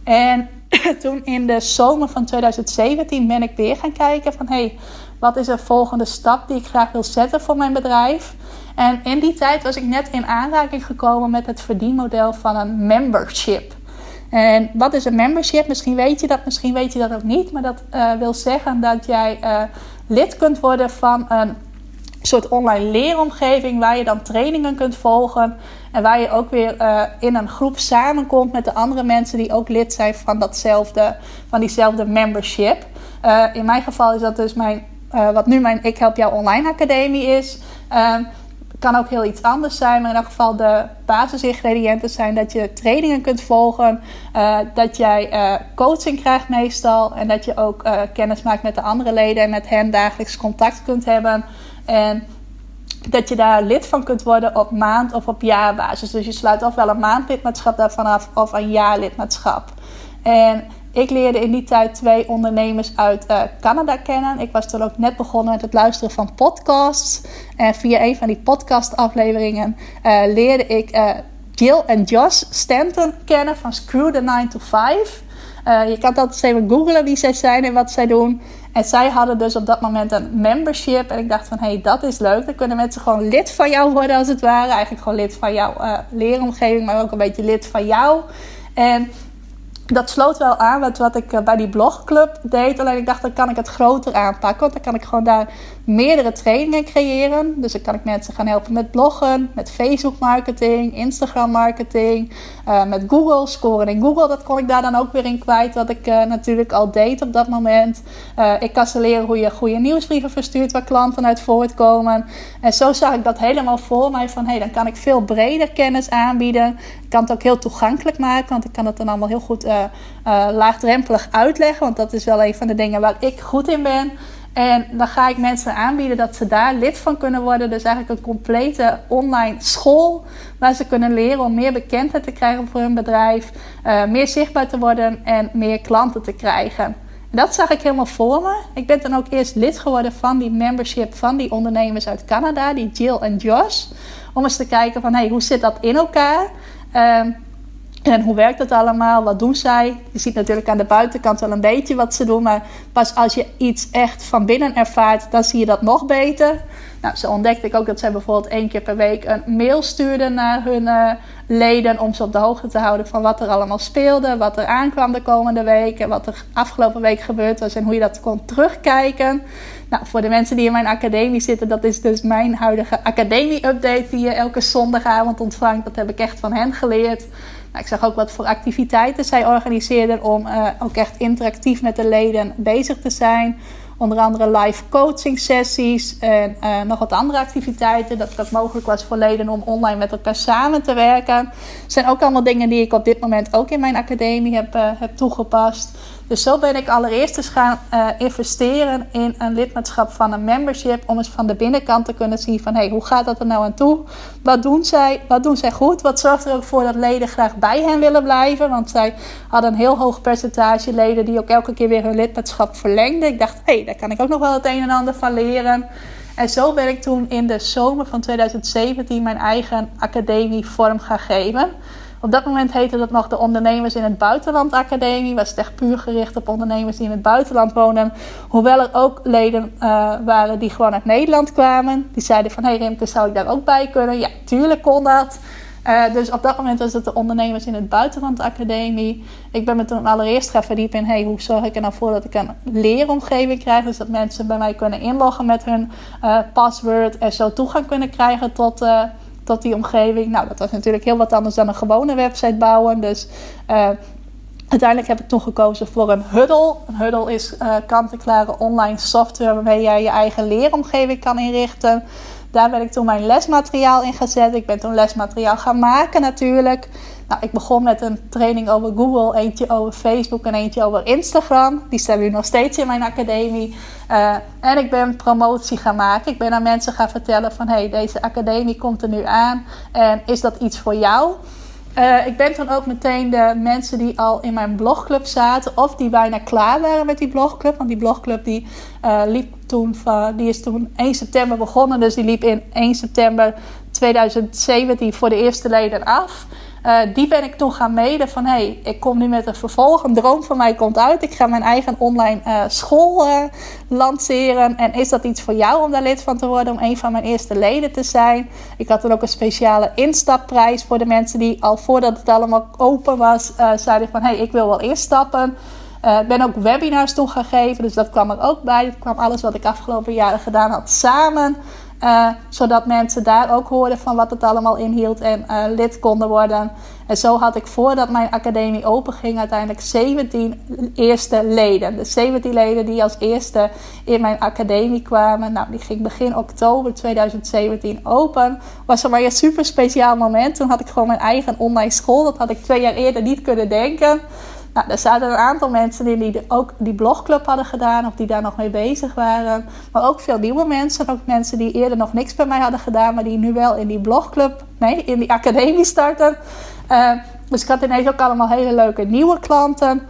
En toen in de zomer van 2017 ben ik weer gaan kijken van... hey, wat is de volgende stap die ik graag wil zetten voor mijn bedrijf? En in die tijd was ik net in aanraking gekomen met het verdienmodel van een membership. En wat is een membership? Misschien weet je dat, misschien weet je dat ook niet. Maar dat uh, wil zeggen dat jij uh, lid kunt worden van een soort online leeromgeving waar je dan trainingen kunt volgen. En waar je ook weer uh, in een groep samenkomt met de andere mensen die ook lid zijn van, datzelfde, van diezelfde membership. in mijn geval is dat dus mijn, wat nu mijn Ik Help Jou Online Academie is kan ook heel iets anders zijn. Maar in elk geval de basisingrediënten zijn dat je trainingen kunt volgen. Dat jij coaching krijgt meestal. En dat je ook kennis maakt met de andere leden. En met hen dagelijks contact kunt hebben. En dat je daar lid van kunt worden op maand- of op jaarbasis. Dus je sluit ofwel een maandlidmaatschap daarvan af of een jaarlidmaatschap. En ik leerde in die tijd twee ondernemers uit uh, Canada kennen. Ik was toen ook net begonnen met het luisteren van podcasts. En via een van die podcastafleveringen uh, leerde ik uh, Jill en Josh Stanton kennen van Screw the 9 to 5. je kan dat eens even googlen wie zij zijn en wat zij doen. En zij hadden dus op dat moment een membership. En ik dacht van, hé, hey, dat is leuk. Dan kunnen mensen gewoon lid van jou worden als het ware. Eigenlijk gewoon lid van jouw leeromgeving, maar ook een beetje lid van jou. En dat sloot wel aan met wat ik eh, bij die blogclub deed. Alleen ik dacht, dan kan ik het groter aanpakken. Want dan kan ik gewoon daar meerdere trainingen creëren. Dus dan kan ik mensen gaan helpen met bloggen, met Facebook marketing, Instagram marketing, uh, met Google, scoren in Google. Dat kon ik daar dan ook weer in kwijt, wat ik uh, natuurlijk al deed op dat moment. Uh, ik kan ze leren hoe je goede nieuwsbrieven verstuurt waar klanten uit voortkomen. En zo zag ik dat helemaal voor mij van, hey, dan kan ik veel breder kennis aanbieden. Ik kan het ook heel toegankelijk maken, want ik kan het dan allemaal heel goed laagdrempelig uitleggen. Want dat is wel een van de dingen waar ik goed in ben. En dan ga ik mensen aanbieden dat ze daar lid van kunnen worden. Dus eigenlijk een complete online school waar ze kunnen leren om meer bekendheid te krijgen voor hun bedrijf, uh, meer zichtbaar te worden en meer klanten te krijgen. En dat zag ik helemaal voor me. Ik ben dan ook eerst lid geworden van die membership van die ondernemers uit Canada, die Jill en Josh. Om eens te kijken van hey, hoe zit dat in elkaar? Uh, en hoe werkt het allemaal? Wat doen zij? Je ziet natuurlijk aan de buitenkant wel een beetje wat ze doen. Maar pas als je iets echt van binnen ervaart, dan zie je dat nog beter. Nou, zo ontdekte ik ook dat zij bijvoorbeeld één keer per week een mail stuurden naar hun uh, leden. Om ze op de hoogte te houden van wat er allemaal speelde. Wat er aankwam de komende week. En wat er afgelopen week gebeurd was. En hoe je dat kon terugkijken. Nou, voor de mensen die in mijn academie zitten, dat is dus mijn huidige academie-update die je elke zondagavond ontvangt. Dat heb ik echt van hen geleerd. Nou, ik zag ook wat voor activiteiten zij organiseerden om uh, ook echt interactief met de leden bezig te zijn. Onder andere live coaching sessies en uh, nog wat andere activiteiten. Dat het mogelijk was voor leden om online met elkaar samen te werken. Het zijn ook allemaal dingen die ik op dit moment ook in mijn academie heb, uh, heb toegepast. Dus zo ben ik allereerst eens gaan uh, investeren in een lidmaatschap van een membership. Om eens van de binnenkant te kunnen zien van hey, hoe gaat dat er nou aan toe? Wat doen zij? Wat doen zij goed? Wat zorgt er ook voor dat leden graag bij hen willen blijven? Want zij hadden een heel hoog percentage leden die ook elke keer weer hun lidmaatschap verlengden. Ik dacht, hé, hey, daar kan ik ook nog wel het een en ander van leren. En zo ben ik toen in de zomer van 2017 mijn eigen academie vorm gaan geven. Op dat moment heette dat nog de Ondernemers in het Buitenland Academie. Was echt puur gericht op ondernemers die in het buitenland wonen. Hoewel er ook leden uh, waren die gewoon uit Nederland kwamen. Die zeiden van, hé hey Rimke, zou ik daar ook bij kunnen? Ja, tuurlijk kon dat. Uh, dus op dat moment was het de Ondernemers in het Buitenland Academie. Ik ben me toen allereerst gaan verdiepen in hey, hoe zorg ik er nou voor dat ik een leeromgeving krijg. Dus dat mensen bij mij kunnen inloggen met hun uh, password en zo toegang kunnen krijgen tot, uh, tot die omgeving. Nou, dat was natuurlijk heel wat anders dan een gewone website bouwen. Dus uh, uiteindelijk heb ik toen gekozen voor een Huddle. Een Huddle is uh, kant-en-klare online software waarmee jij je eigen leeromgeving kan inrichten. Daar ben ik toen mijn lesmateriaal in gezet. Ik ben toen lesmateriaal gaan maken natuurlijk. Nou, ik begon met een training over Google, eentje over Facebook en eentje over Instagram. Die staan nu nog steeds in mijn academie. Uh, en ik ben promotie gaan maken. Ik ben aan mensen gaan vertellen van... hey, deze academie komt er nu aan. En is dat iets voor jou? Uh, ik ben dan ook meteen de mensen die al in mijn blogclub zaten... of die bijna klaar waren met die blogclub. Want die blogclub die, uh, liep toen van, die is toen 1 september begonnen. Dus die liep in 1 september 2017 voor de eerste leden af... Uh, die ben ik toen gaan mede van hey, ik kom nu met een vervolg. Een droom van mij komt uit. Ik ga mijn eigen online uh, school uh, lanceren. En is dat iets voor jou om daar lid van te worden? Om een van mijn eerste leden te zijn. Ik had dan ook een speciale instapprijs voor de mensen die al voordat het allemaal open was, zeiden van hé, hey, ik wil wel instappen. Ik ben ook webinars toen gaan geven, dus dat kwam er ook bij. Dat kwam alles wat ik afgelopen jaren gedaan had samen. Uh, zodat mensen daar ook hoorden van wat het allemaal inhield en uh, lid konden worden. En zo had ik voordat mijn academie open ging uiteindelijk 17 eerste leden. De 17 leden die als eerste in mijn academie kwamen. Nou, die ging begin oktober 2017 open. Was voor mij een super speciaal moment. Toen had ik gewoon mijn eigen online school. Dat had ik twee jaar eerder niet kunnen denken. Nou, er zaten een aantal mensen in die ook die blogclub hadden gedaan of die daar nog mee bezig waren. Maar ook veel nieuwe mensen. Ook mensen die eerder nog niks bij mij hadden gedaan, maar die nu wel in die blogclub, nee, in die academie starten. Uh, dus ik had ineens ook allemaal hele leuke nieuwe klanten.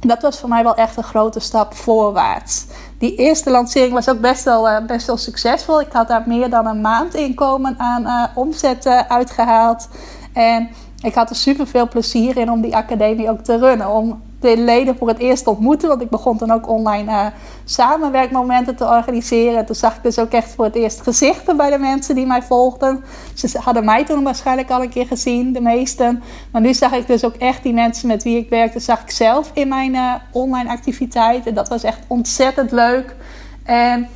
Dat was voor mij wel echt een grote stap voorwaarts. Die eerste lancering was ook best wel, uh, best wel succesvol. Ik had daar meer dan een maand inkomen aan uh, omzet uitgehaald. En ik had er super veel plezier in om die academie ook te runnen. Om de leden voor het eerst te ontmoeten. Want ik begon dan ook online uh, samenwerkmomenten te organiseren. Toen zag ik dus ook echt voor het eerst gezichten bij de mensen die mij volgden. Ze hadden mij toen waarschijnlijk al een keer gezien, de meesten. Maar nu zag ik dus ook echt die mensen met wie ik werkte, zag ik zelf in mijn uh, online activiteiten. Dat was echt ontzettend leuk. En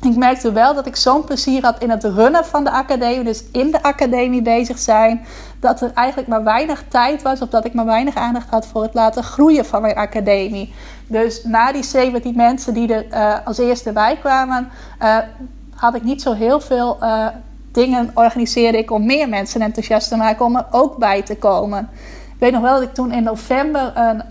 ik merkte wel dat ik zo'n plezier had in het runnen van de academie, dus in de academie bezig zijn, dat er eigenlijk maar weinig tijd was of dat ik maar weinig aandacht had voor het laten groeien van mijn academie. Dus na die 17 mensen die er uh, als eerste bij kwamen, uh, had ik niet zo heel veel uh, dingen organiseerde ik om meer mensen enthousiast te maken om er ook bij te komen. Ik weet nog wel dat ik toen in november een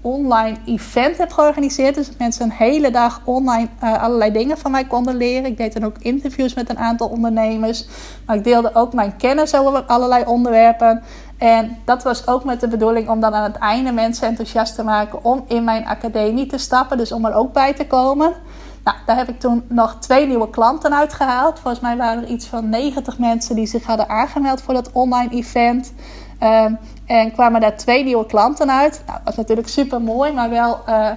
online event heb georganiseerd. Dus dat mensen een hele dag online uh, allerlei dingen van mij konden leren. Ik deed dan ook interviews met een aantal ondernemers. Maar ik deelde ook mijn kennis over allerlei onderwerpen. En dat was ook met de bedoeling om dan aan het einde mensen enthousiast te maken om in mijn academie te stappen. Dus om er ook bij te komen. Nou, daar heb ik toen nog twee nieuwe klanten uitgehaald. Volgens mij waren er iets van 90 mensen die zich hadden aangemeld voor dat online event. Um, en kwamen daar twee nieuwe klanten uit. Nou, dat was natuurlijk super mooi, maar wel uh,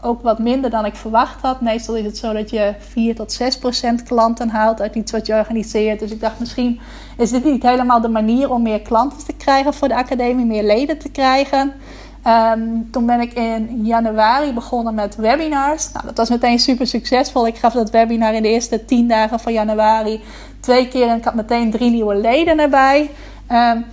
ook wat minder dan ik verwacht had. Meestal is het zo dat je 4 tot 6 procent klanten haalt uit iets wat je organiseert. Dus ik dacht, misschien is dit niet helemaal de manier om meer klanten te krijgen voor de academie, meer leden te krijgen. Um, toen ben ik in januari begonnen met webinars. Nou, dat was meteen super succesvol. Ik gaf dat webinar in de eerste 10 dagen van januari twee keer en ik had meteen drie nieuwe leden erbij. Um,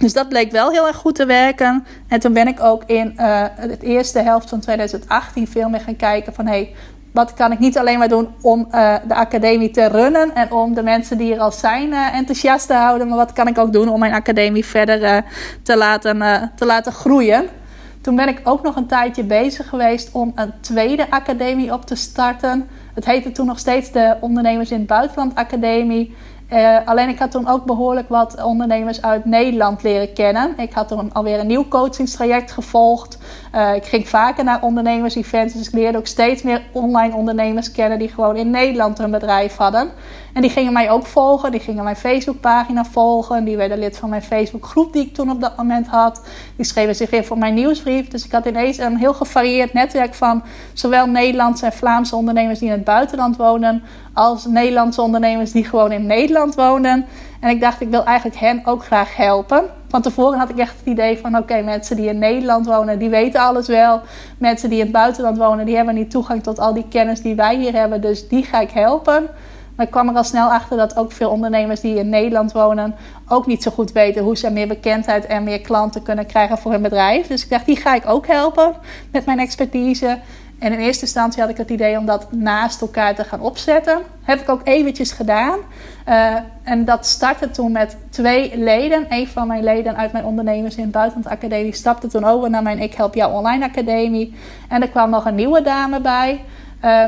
dus dat bleek wel heel erg goed te werken. En toen ben ik ook in uh, de eerste helft van 2018 veel meer gaan kijken van... hey, wat kan ik niet alleen maar doen om uh, de academie te runnen en om de mensen die er al zijn uh, enthousiast te houden, maar wat kan ik ook doen om mijn academie verder te, laten, te laten groeien. Toen ben ik ook nog een tijdje bezig geweest om een tweede academie op te starten. Het heette toen nog steeds de Ondernemers in het Buitenland Academie. Uh, alleen ik had toen ook behoorlijk wat ondernemers uit Nederland leren kennen. Ik had toen alweer een nieuw coachingstraject gevolgd. Uh, ik ging vaker naar ondernemers-events. Dus ik leerde ook steeds meer online ondernemers kennen die gewoon in Nederland hun bedrijf hadden. En die gingen mij ook volgen. Die gingen mijn Facebookpagina volgen. Die werden lid van mijn Facebookgroep die ik toen op dat moment had. Die schreven zich in voor mijn nieuwsbrief. Dus ik had ineens een heel gevarieerd netwerk van zowel Nederlandse en Vlaamse ondernemers die in het buitenland wonen. Als Nederlandse ondernemers die gewoon in Nederland wonen. En ik dacht, ik wil eigenlijk hen ook graag helpen. Van tevoren had ik echt het idee van: oké, mensen die in Nederland wonen, die weten alles wel. Mensen die in het buitenland wonen, die hebben niet toegang tot al die kennis die wij hier hebben. Dus die ga ik helpen. Maar ik kwam er al snel achter dat ook veel ondernemers die in Nederland wonen ook niet zo goed weten hoe ze meer bekendheid en meer klanten kunnen krijgen voor hun bedrijf. Dus ik dacht, die ga ik ook helpen met mijn expertise. En in eerste instantie had ik het idee om dat naast elkaar te gaan opzetten. Heb ik ook eventjes gedaan. Uh, en dat startte toen met twee leden. Een van mijn leden uit mijn ondernemers in het buitenland academie stapte toen over naar mijn Ik Help Jou Online Academie. En er kwam nog een nieuwe dame bij. Uh,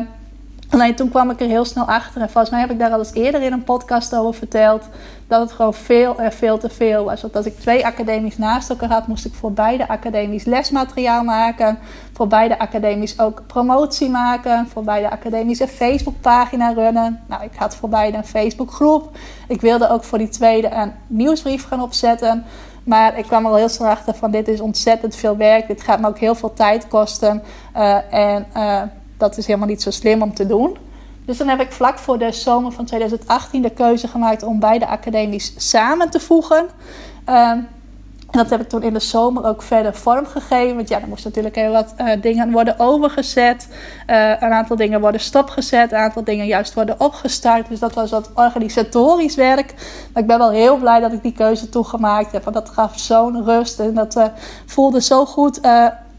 Alleen toen kwam ik er heel snel achter. En volgens mij heb ik daar al eens eerder in een podcast over verteld. Dat het gewoon veel en veel te veel was. Want als ik twee academies naast elkaar had, moest ik voor beide academies lesmateriaal maken. Voor beide academies ook promotie maken. Voor beide academies een Facebookpagina runnen. Nou, ik had voor beide een Facebookgroep. Ik wilde ook voor die tweede een nieuwsbrief gaan opzetten. Maar ik kwam er al heel snel achter van dit is ontzettend veel werk. Dit gaat me ook heel veel tijd kosten. Uh, en... Uh, dat is helemaal niet zo slim om te doen. Dus dan heb ik vlak voor de zomer van 2018 de keuze gemaakt om beide academies samen te voegen. Ehm, en dat heb ik toen in de zomer ook verder vormgegeven. Want ja, er moesten natuurlijk heel wat uh, dingen worden overgezet. Uh, een aantal dingen worden stopgezet. Een aantal dingen juist worden opgestart. Dus dat was wat organisatorisch werk. Maar ik ben wel heel blij dat ik die keuze toegemaakt heb. Want dat gaf zo'n rust. En dat uh, voelde zo goed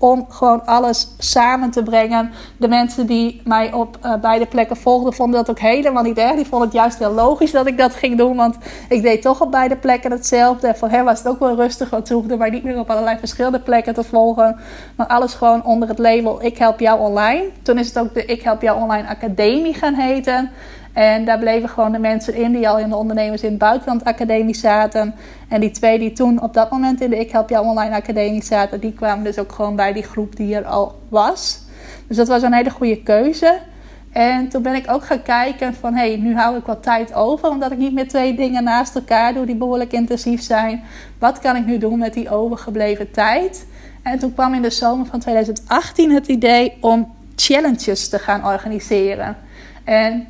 om gewoon alles samen te brengen. De mensen die mij op uh, beide plekken volgden, vonden dat ook helemaal niet erg. Die vonden het juist heel logisch dat ik dat ging doen, want ik deed toch op beide plekken hetzelfde. En voor hen was het ook wel rustig, want ze mij niet meer op allerlei verschillende plekken te volgen. Maar alles gewoon onder het label Ik Help Jou Online. Toen is het ook de Ik Help Jou Online Academie gaan heten. En daar bleven gewoon de mensen in die al in de ondernemers in het buitenland academie zaten. En die twee die toen op dat moment in de Ik Help Jou Online Academie zaten, die kwamen dus ook gewoon bij die groep die er al was. Dus dat was een hele goede keuze. En toen ben ik ook gaan kijken van, hé, hey, nu hou ik wat tijd over, omdat ik niet meer twee dingen naast elkaar doe die behoorlijk intensief zijn. Wat kan ik nu doen met die overgebleven tijd? En toen kwam in de zomer van 2018 het idee om challenges te gaan organiseren. En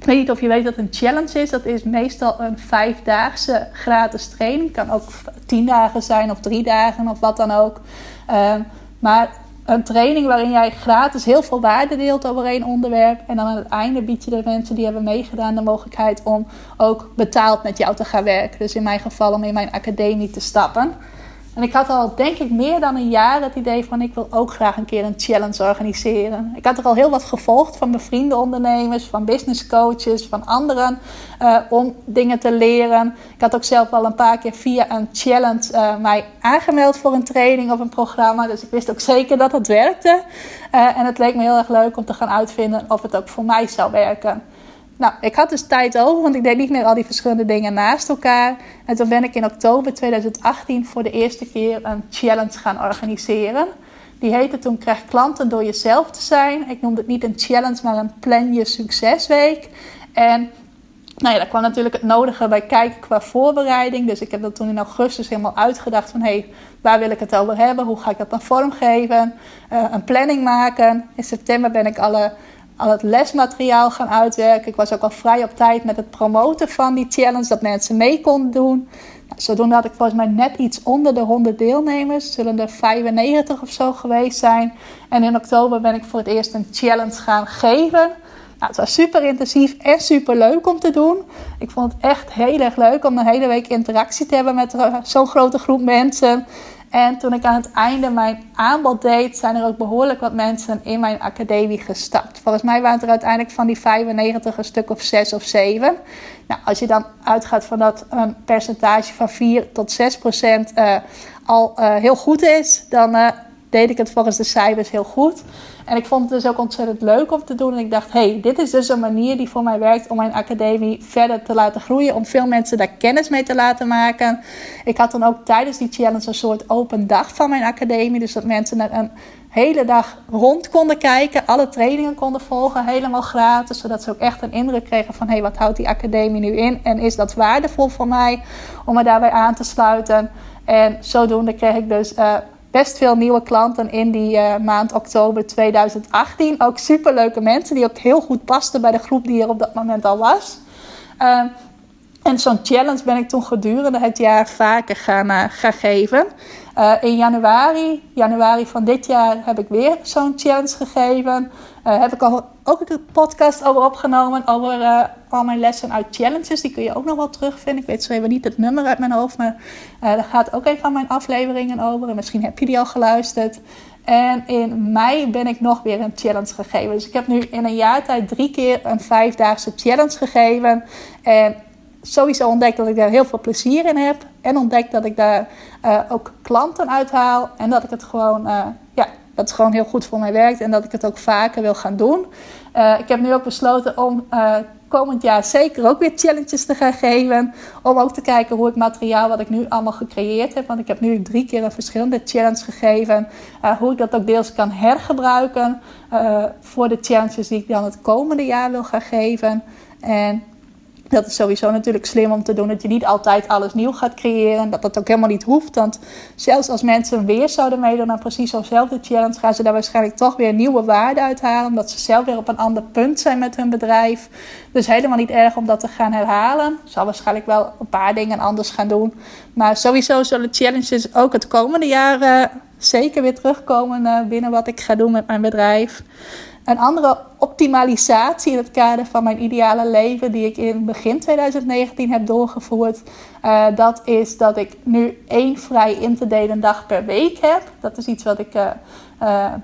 ik weet niet of je weet wat een challenge is. Dat is meestal een vijfdaagse gratis training. Kan ook tien dagen zijn of drie dagen of wat dan ook. Ehm, maar een training waarin jij gratis heel veel waarde deelt over één onderwerp. En dan aan het einde bied je de mensen die hebben meegedaan de mogelijkheid om ook betaald met jou te gaan werken. Dus in mijn geval om in mijn academie te stappen. En ik had al, denk ik, meer dan een jaar het idee van ik wil ook graag een keer een challenge organiseren. Ik had er al heel wat gevolgd van mijn vrienden ondernemers, van business coaches, van anderen uh, om dingen te leren. Ik had ook zelf al een paar keer via een challenge uh, mij aangemeld voor een training of een programma. Dus ik wist ook zeker dat het werkte. Uh, en het leek me heel erg leuk om te gaan uitvinden of het ook voor mij zou werken. Nou, ik had dus tijd over, want ik deed niet meer al die verschillende dingen naast elkaar. En toen ben ik in oktober 2018 voor de eerste keer een challenge gaan organiseren. Die heette toen Krijg klanten door jezelf te zijn. Ik noemde het niet een challenge, maar een plan je succesweek. En nou ja, daar kwam natuurlijk het nodige bij kijken qua voorbereiding. Dus ik heb dat toen in augustus helemaal uitgedacht van... hé, hey, waar wil ik het over hebben? Hoe ga ik dat dan vormgeven? Uh, een planning maken. In september ben ik alle al het lesmateriaal gaan uitwerken. Ik was ook al vrij op tijd met het promoten van die challenge, dat mensen mee konden doen. Nou, zodoende had ik volgens mij net iets onder de 100 deelnemers. Zullen er 95 of zo geweest zijn. En in oktober ben ik voor het eerst een challenge gaan geven. Nou, het was super intensief en super leuk om te doen. Ik vond het echt heel erg leuk om een hele week interactie te hebben met zo'n grote groep mensen. En toen ik aan het einde mijn aanbod deed, zijn er ook behoorlijk wat mensen in mijn academie gestapt. Volgens mij waren het er uiteindelijk van die 95 een stuk of 6 of 7. Nou, als je dan uitgaat van dat een percentage van 4 tot 6 procent uh, al uh, heel goed is, dan uh, deed ik het volgens de cijfers heel goed. En ik vond het dus ook ontzettend leuk om te doen. En ik dacht, hey, dit is dus een manier die voor mij werkt om mijn academie verder te laten groeien. Om veel mensen daar kennis mee te laten maken. Ik had dan ook tijdens die challenge een soort open dag van mijn academie. Dus dat mensen er een hele dag rond konden kijken. Alle trainingen konden volgen, helemaal gratis. Zodat ze ook echt een indruk kregen van, hé, hey, wat houdt die academie nu in? En is dat waardevol voor mij om me daarbij aan te sluiten? En zodoende kreeg ik dus... Uh, best veel nieuwe klanten in die uh, maand oktober 2018. Ook superleuke mensen die ook heel goed pasten bij de groep die er op dat moment al was. Uh, en zo'n challenge ben ik toen gedurende het jaar vaker gaan, uh, gaan geven. Uh, in januari, januari van dit jaar heb ik weer zo'n challenge gegeven. Uh, heb ik al ook een podcast over opgenomen. Over uh, al mijn lessen uit challenges. Die kun je ook nog wel terugvinden. Ik weet zo even niet het nummer uit mijn hoofd. Maar daar gaat ook een van mijn afleveringen over. En misschien heb je die al geluisterd. En in mei ben ik nog weer een challenge gegeven. Dus ik heb nu in een jaar tijd drie keer een vijfdaagse challenge gegeven. En sowieso ontdekt dat ik daar heel veel plezier in heb. En ontdekt dat ik daar uh, ook klanten uithaal. En dat ik het gewoon, uh, ja, dat het gewoon heel goed voor mij werkt. En dat ik het ook vaker wil gaan doen. Uh, ik heb nu ook besloten om komend jaar zeker ook weer challenges te gaan geven. Om ook te kijken hoe het materiaal wat ik nu allemaal gecreëerd heb. Want ik heb nu drie keer een verschillende challenge gegeven. hoe ik dat ook deels kan hergebruiken. voor de challenges die ik dan het komende jaar wil gaan geven. En dat is sowieso natuurlijk slim om te doen. Dat je niet altijd alles nieuw gaat creëren. Dat dat ook helemaal niet hoeft. Want zelfs als mensen weer zouden meedoen aan precies zo'nzelfde challenge, gaan ze daar waarschijnlijk toch weer nieuwe waarde uithalen. Omdat ze zelf weer op een ander punt zijn met hun bedrijf. Dus helemaal niet erg om dat te gaan herhalen. Zal waarschijnlijk wel een paar dingen anders gaan doen. Maar sowieso zullen challenges ook het komende jaar zeker weer terugkomen uh, binnen wat ik ga doen met mijn bedrijf. Een andere optimalisatie in het kader van mijn ideale leven, die ik in begin 2019 heb doorgevoerd, uh, dat is dat ik nu één vrij in te delen dag per week heb. Dat is iets wat ik uh, ja,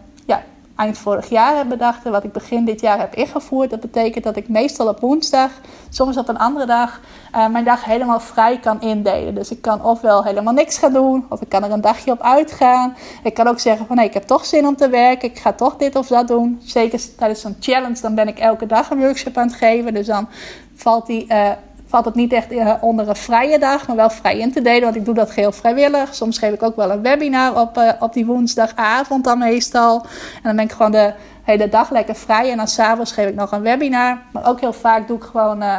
eind vorig jaar heb bedacht en wat ik begin dit jaar heb ingevoerd. Dat betekent dat ik meestal op woensdag, soms op een andere dag, uh, mijn dag helemaal vrij kan indelen. Dus ik kan ofwel helemaal niks gaan doen, of ik kan er een dagje op uitgaan. Ik kan ook zeggen van nee, ik heb toch zin om te werken, ik ga toch dit of dat doen. Zeker tijdens zo'n challenge, dan ben ik elke dag een workshop aan het geven. Dus dan valt die uh, valt het niet echt uh, onder een vrije dag, maar wel vrij in te delen. Want ik doe dat geheel vrijwillig. Soms geef ik ook wel een webinar op, uh, op die woensdagavond dan meestal. En dan ben ik gewoon de hele dag lekker vrij. En dan s'avonds geef ik nog een webinar. Maar ook heel vaak doe ik gewoon... Uh,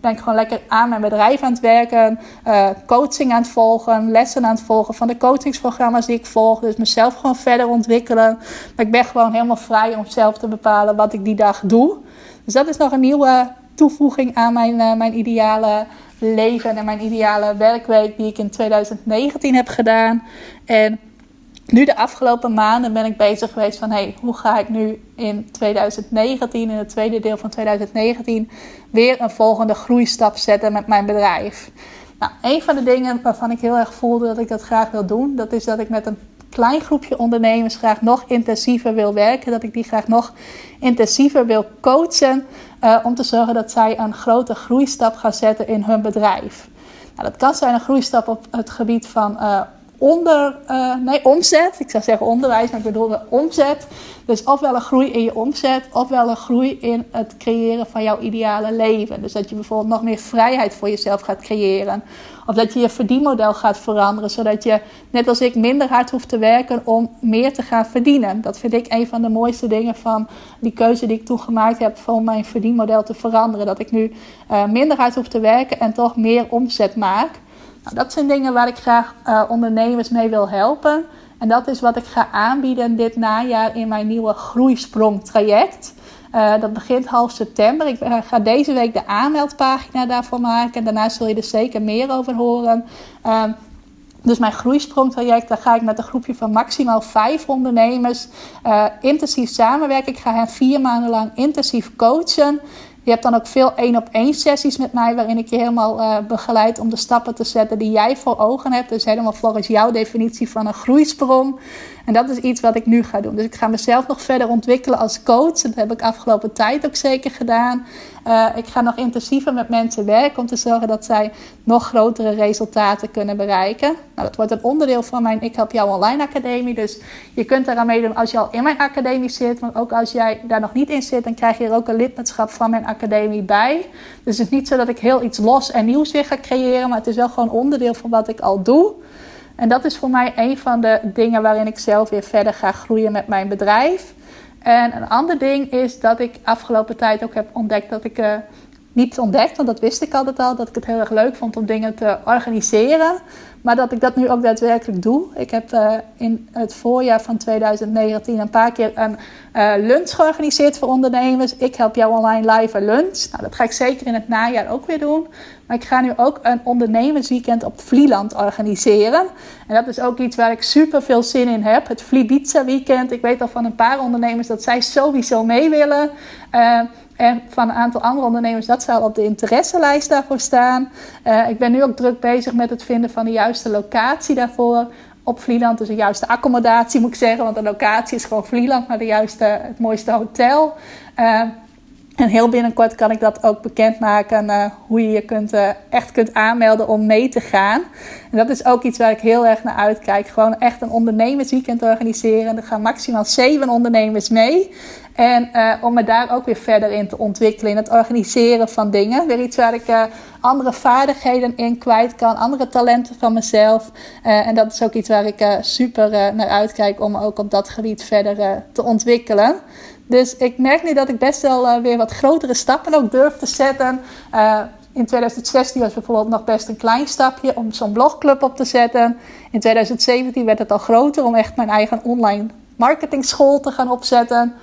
ben ik gewoon lekker aan mijn bedrijf aan het werken, coaching aan het volgen, lessen aan het volgen van de coachingsprogramma's die ik volg. Dus mezelf gewoon verder ontwikkelen. Maar ik ben gewoon helemaal vrij om zelf te bepalen wat ik die dag doe. Dus dat is nog een nieuwe toevoeging aan mijn, uh, mijn ideale leven en mijn ideale werkweek die ik in 2019 heb gedaan. En nu de afgelopen maanden ben ik bezig geweest van hey, hoe ga ik nu in 2019, in het tweede deel van 2019, weer een volgende groeistap zetten met mijn bedrijf. Nou, een van de dingen waarvan ik heel erg voelde dat ik dat graag wil doen, dat is dat ik met een klein groepje ondernemers graag nog intensiever wil werken. Dat ik die graag nog intensiever wil coachen. Uh, om te zorgen dat zij een grote groeistap gaan zetten in hun bedrijf. Nou, dat kan zijn een groeistap op het gebied van uh, onder, uh, nee, omzet. Ik zou zeggen onderwijs, maar ik bedoel de omzet. Dus ofwel een groei in je omzet, ofwel een groei in het creëren van jouw ideale leven. Dus dat je bijvoorbeeld nog meer vrijheid voor jezelf gaat creëren. Of dat je je verdienmodel gaat veranderen, zodat je, net als ik, minder hard hoeft te werken om meer te gaan verdienen. Dat vind ik een van de mooiste dingen van die keuze die ik toen gemaakt heb om mijn verdienmodel te veranderen. Dat ik nu uh, minder hard hoef te werken en toch meer omzet maak. Nou, dat zijn dingen waar ik graag uh, ondernemers mee wil helpen. En dat is wat ik ga aanbieden dit najaar in mijn nieuwe groeisprong traject. Uh, dat begint half september. Ik ga deze week de aanmeldpagina daarvoor maken. En daarna zul je er zeker meer over horen. Uh, dus mijn groeisprongtraject, daar ga ik met een groepje van maximaal vijf ondernemers intensief samenwerken. Ik ga hen vier maanden lang intensief coachen Je hebt dan ook veel één op één sessies met mij, waarin ik je helemaal uh, begeleid om de stappen te zetten die jij voor ogen hebt. Dus helemaal volgens jouw definitie van een groeisprong. En dat is iets wat ik nu ga doen. Dus ik ga mezelf nog verder ontwikkelen als coach. Dat heb ik afgelopen tijd ook zeker gedaan. Uh, ik ga nog intensiever met mensen werken om te zorgen dat zij nog grotere resultaten kunnen bereiken. Nou, dat wordt een onderdeel van mijn Ik Help Jou Online Academie. Dus je kunt daaraan meedoen als je al in mijn academie zit. Maar ook als jij daar nog niet in zit, dan krijg je er ook een lidmaatschap van mijn academie bij. Dus het is niet zo dat ik heel iets los en nieuws weer ga creëren. Maar het is wel gewoon onderdeel van wat ik al doe. En dat is voor mij een van de dingen waarin ik zelf weer verder ga groeien met mijn bedrijf. En een ander ding is dat ik afgelopen tijd ook heb ontdekt dat ik. Uh, niet ontdekt, want dat wist ik altijd al, dat ik het heel erg leuk vond om dingen te organiseren. Maar dat ik dat nu ook daadwerkelijk doe. Ik heb uh, in het voorjaar van 2019 een paar keer een uh, lunch georganiseerd voor ondernemers. Ik help jou online live lunch. Nou, dat ga ik zeker in het najaar ook weer doen. Maar ik ga nu ook een ondernemersweekend op Vlieland organiseren. En dat is ook iets waar ik super veel zin in heb. Het Vliebitza weekend. Ik weet al van een paar ondernemers dat zij sowieso mee willen. Uh, en van een aantal andere ondernemers, dat zal op de interesselijst daarvoor staan. Uh, ik ben nu ook druk bezig met het vinden van de juiste locatie daarvoor. Op Vlieland, dus de juiste accommodatie moet ik zeggen. Want de locatie is gewoon Vlieland, maar de juiste, het mooiste hotel. Uh, en heel binnenkort kan ik dat ook bekendmaken, uh, hoe je je kunt, echt kunt aanmelden om mee te gaan. En dat is ook iets waar ik heel erg naar uitkijk. Gewoon echt een ondernemersweekend organiseren. Er gaan maximaal zeven ondernemers mee. En uh, om me daar ook weer verder in te ontwikkelen. In het organiseren van dingen. Weer iets waar ik uh, andere vaardigheden in kwijt kan. Andere talenten van mezelf. Uh, en dat is ook iets waar ik super naar uitkijk. Om ook op dat gebied verder te ontwikkelen. Dus ik merk nu dat ik best wel weer wat grotere stappen ook durf te zetten. in 2016 was bijvoorbeeld nog best een klein stapje om zo'n blogclub op te zetten. In 2017 werd het al groter om echt mijn eigen online marketingschool te gaan opzetten.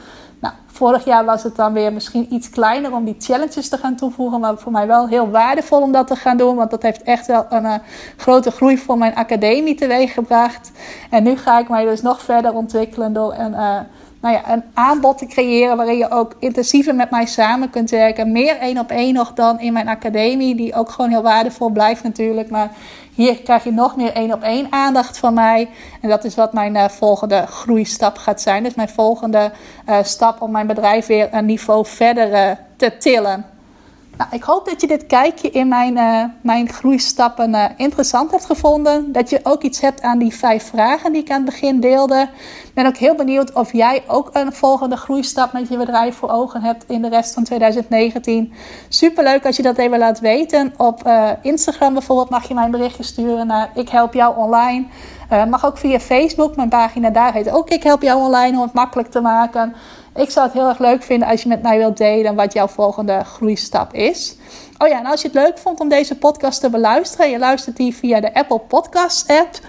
Nou, vorig jaar was het dan weer misschien iets kleiner om die challenges te gaan toevoegen. Maar voor mij wel heel waardevol om dat te gaan doen. Want dat heeft echt wel een uh, grote groei voor mijn academie teweeggebracht. En nu ga ik mij dus nog verder ontwikkelen door een, uh, nou ja, een aanbod te creëren. Waarin je ook intensiever met mij samen kunt werken. Meer één op één nog dan in mijn academie. Die ook gewoon heel waardevol blijft natuurlijk. Maar hier krijg je nog meer één op één aandacht van mij. En dat is wat mijn uh, volgende groeistap gaat zijn. Dus mijn volgende uh, stap om mijn bedrijf weer een niveau verder uh, te tillen. Nou, ik hoop dat je dit kijkje in mijn, uh, mijn groeistappen uh, interessant hebt gevonden. Dat je ook iets hebt aan die vijf vragen die ik aan het begin deelde. Ik ben ook heel benieuwd of jij ook een volgende groeistap met je bedrijf voor ogen hebt in de rest van 2019. Superleuk als je dat even laat weten. Op uh, Instagram bijvoorbeeld mag je mij een berichtje sturen naar Ik Help Jou Online. mag ook via Facebook. Mijn pagina daar heet ook Ik Help Jou Online om het makkelijk te maken. Ik zou het heel erg leuk vinden als je met mij wilt delen wat jouw volgende groeistap is. Oh ja, en als je het leuk vond om deze podcast te beluisteren, je luistert die via de Apple Podcast app,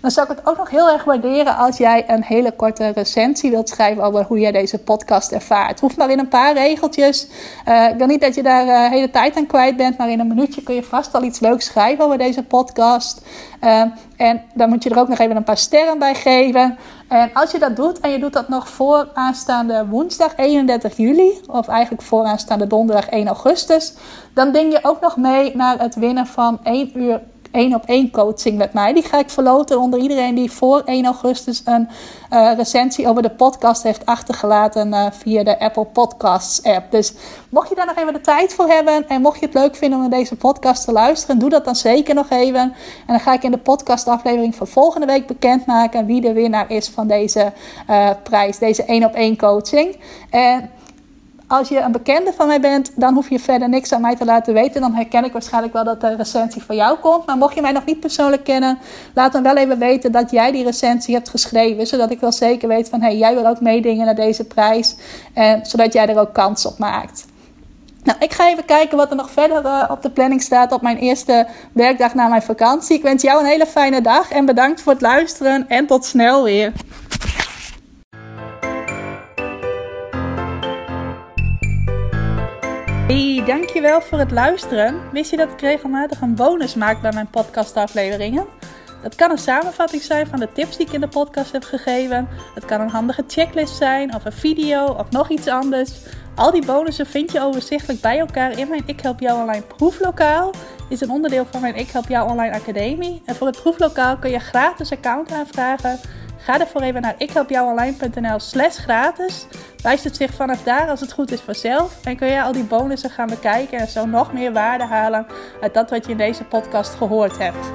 dan zou ik het ook nog heel erg waarderen als jij een hele korte recensie wilt schrijven over hoe jij deze podcast ervaart. Het hoeft maar in een paar regeltjes. Uh, ik wil niet dat je daar uh, hele tijd aan kwijt bent, maar in een minuutje kun je vast al iets leuks schrijven over deze podcast. Uh, en dan moet je er ook nog even een paar sterren bij geven. En als je dat doet en je doet dat nog voor aanstaande woensdag 31 juli, of eigenlijk voor aanstaande donderdag 1 augustus, dan ding je ook nog mee naar het winnen van 1 uur één op één coaching met mij. Die ga ik verloten onder iedereen die voor 1 augustus een uh, recensie over de podcast heeft achtergelaten uh, via de Apple Podcasts app. Dus mocht je daar nog even de tijd voor hebben en mocht je het leuk vinden om naar deze podcast te luisteren, doe dat dan zeker nog even. En dan ga ik in de podcastaflevering van volgende week bekendmaken wie de winnaar is van deze uh, prijs, deze één op één coaching. En als je een bekende van mij bent, dan hoef je verder niks aan mij te laten weten. Dan herken ik waarschijnlijk wel dat de recensie van jou komt. Maar mocht je mij nog niet persoonlijk kennen, laat dan wel even weten dat jij die recensie hebt geschreven. Zodat ik wel zeker weet van, hé, hey, jij wil ook meedingen naar deze prijs. En zodat jij er ook kans op maakt. Nou, ik ga even kijken wat er nog verder uh, op de planning staat op mijn eerste werkdag na mijn vakantie. Ik wens jou een hele fijne dag en bedankt voor het luisteren en tot snel weer. Hey, dankjewel voor het luisteren. Wist je dat ik regelmatig een bonus maak bij mijn podcastafleveringen? Dat kan een samenvatting zijn van de tips die ik in de podcast heb gegeven. Het kan een handige checklist zijn, of een video, of nog iets anders. Al die bonussen vind je overzichtelijk bij elkaar in mijn Ik Help Jou Online proeflokaal. Is een onderdeel van mijn Ik Help Jou Online Academie. En voor het proeflokaal kun je gratis account aanvragen. Ga ervoor even naar ikhelpjouonline.nl slash gratis. Wijst het zich vanaf daar als het goed is vanzelf. En kun je al die bonussen gaan bekijken en zo nog meer waarde halen uit dat wat je in deze podcast gehoord hebt.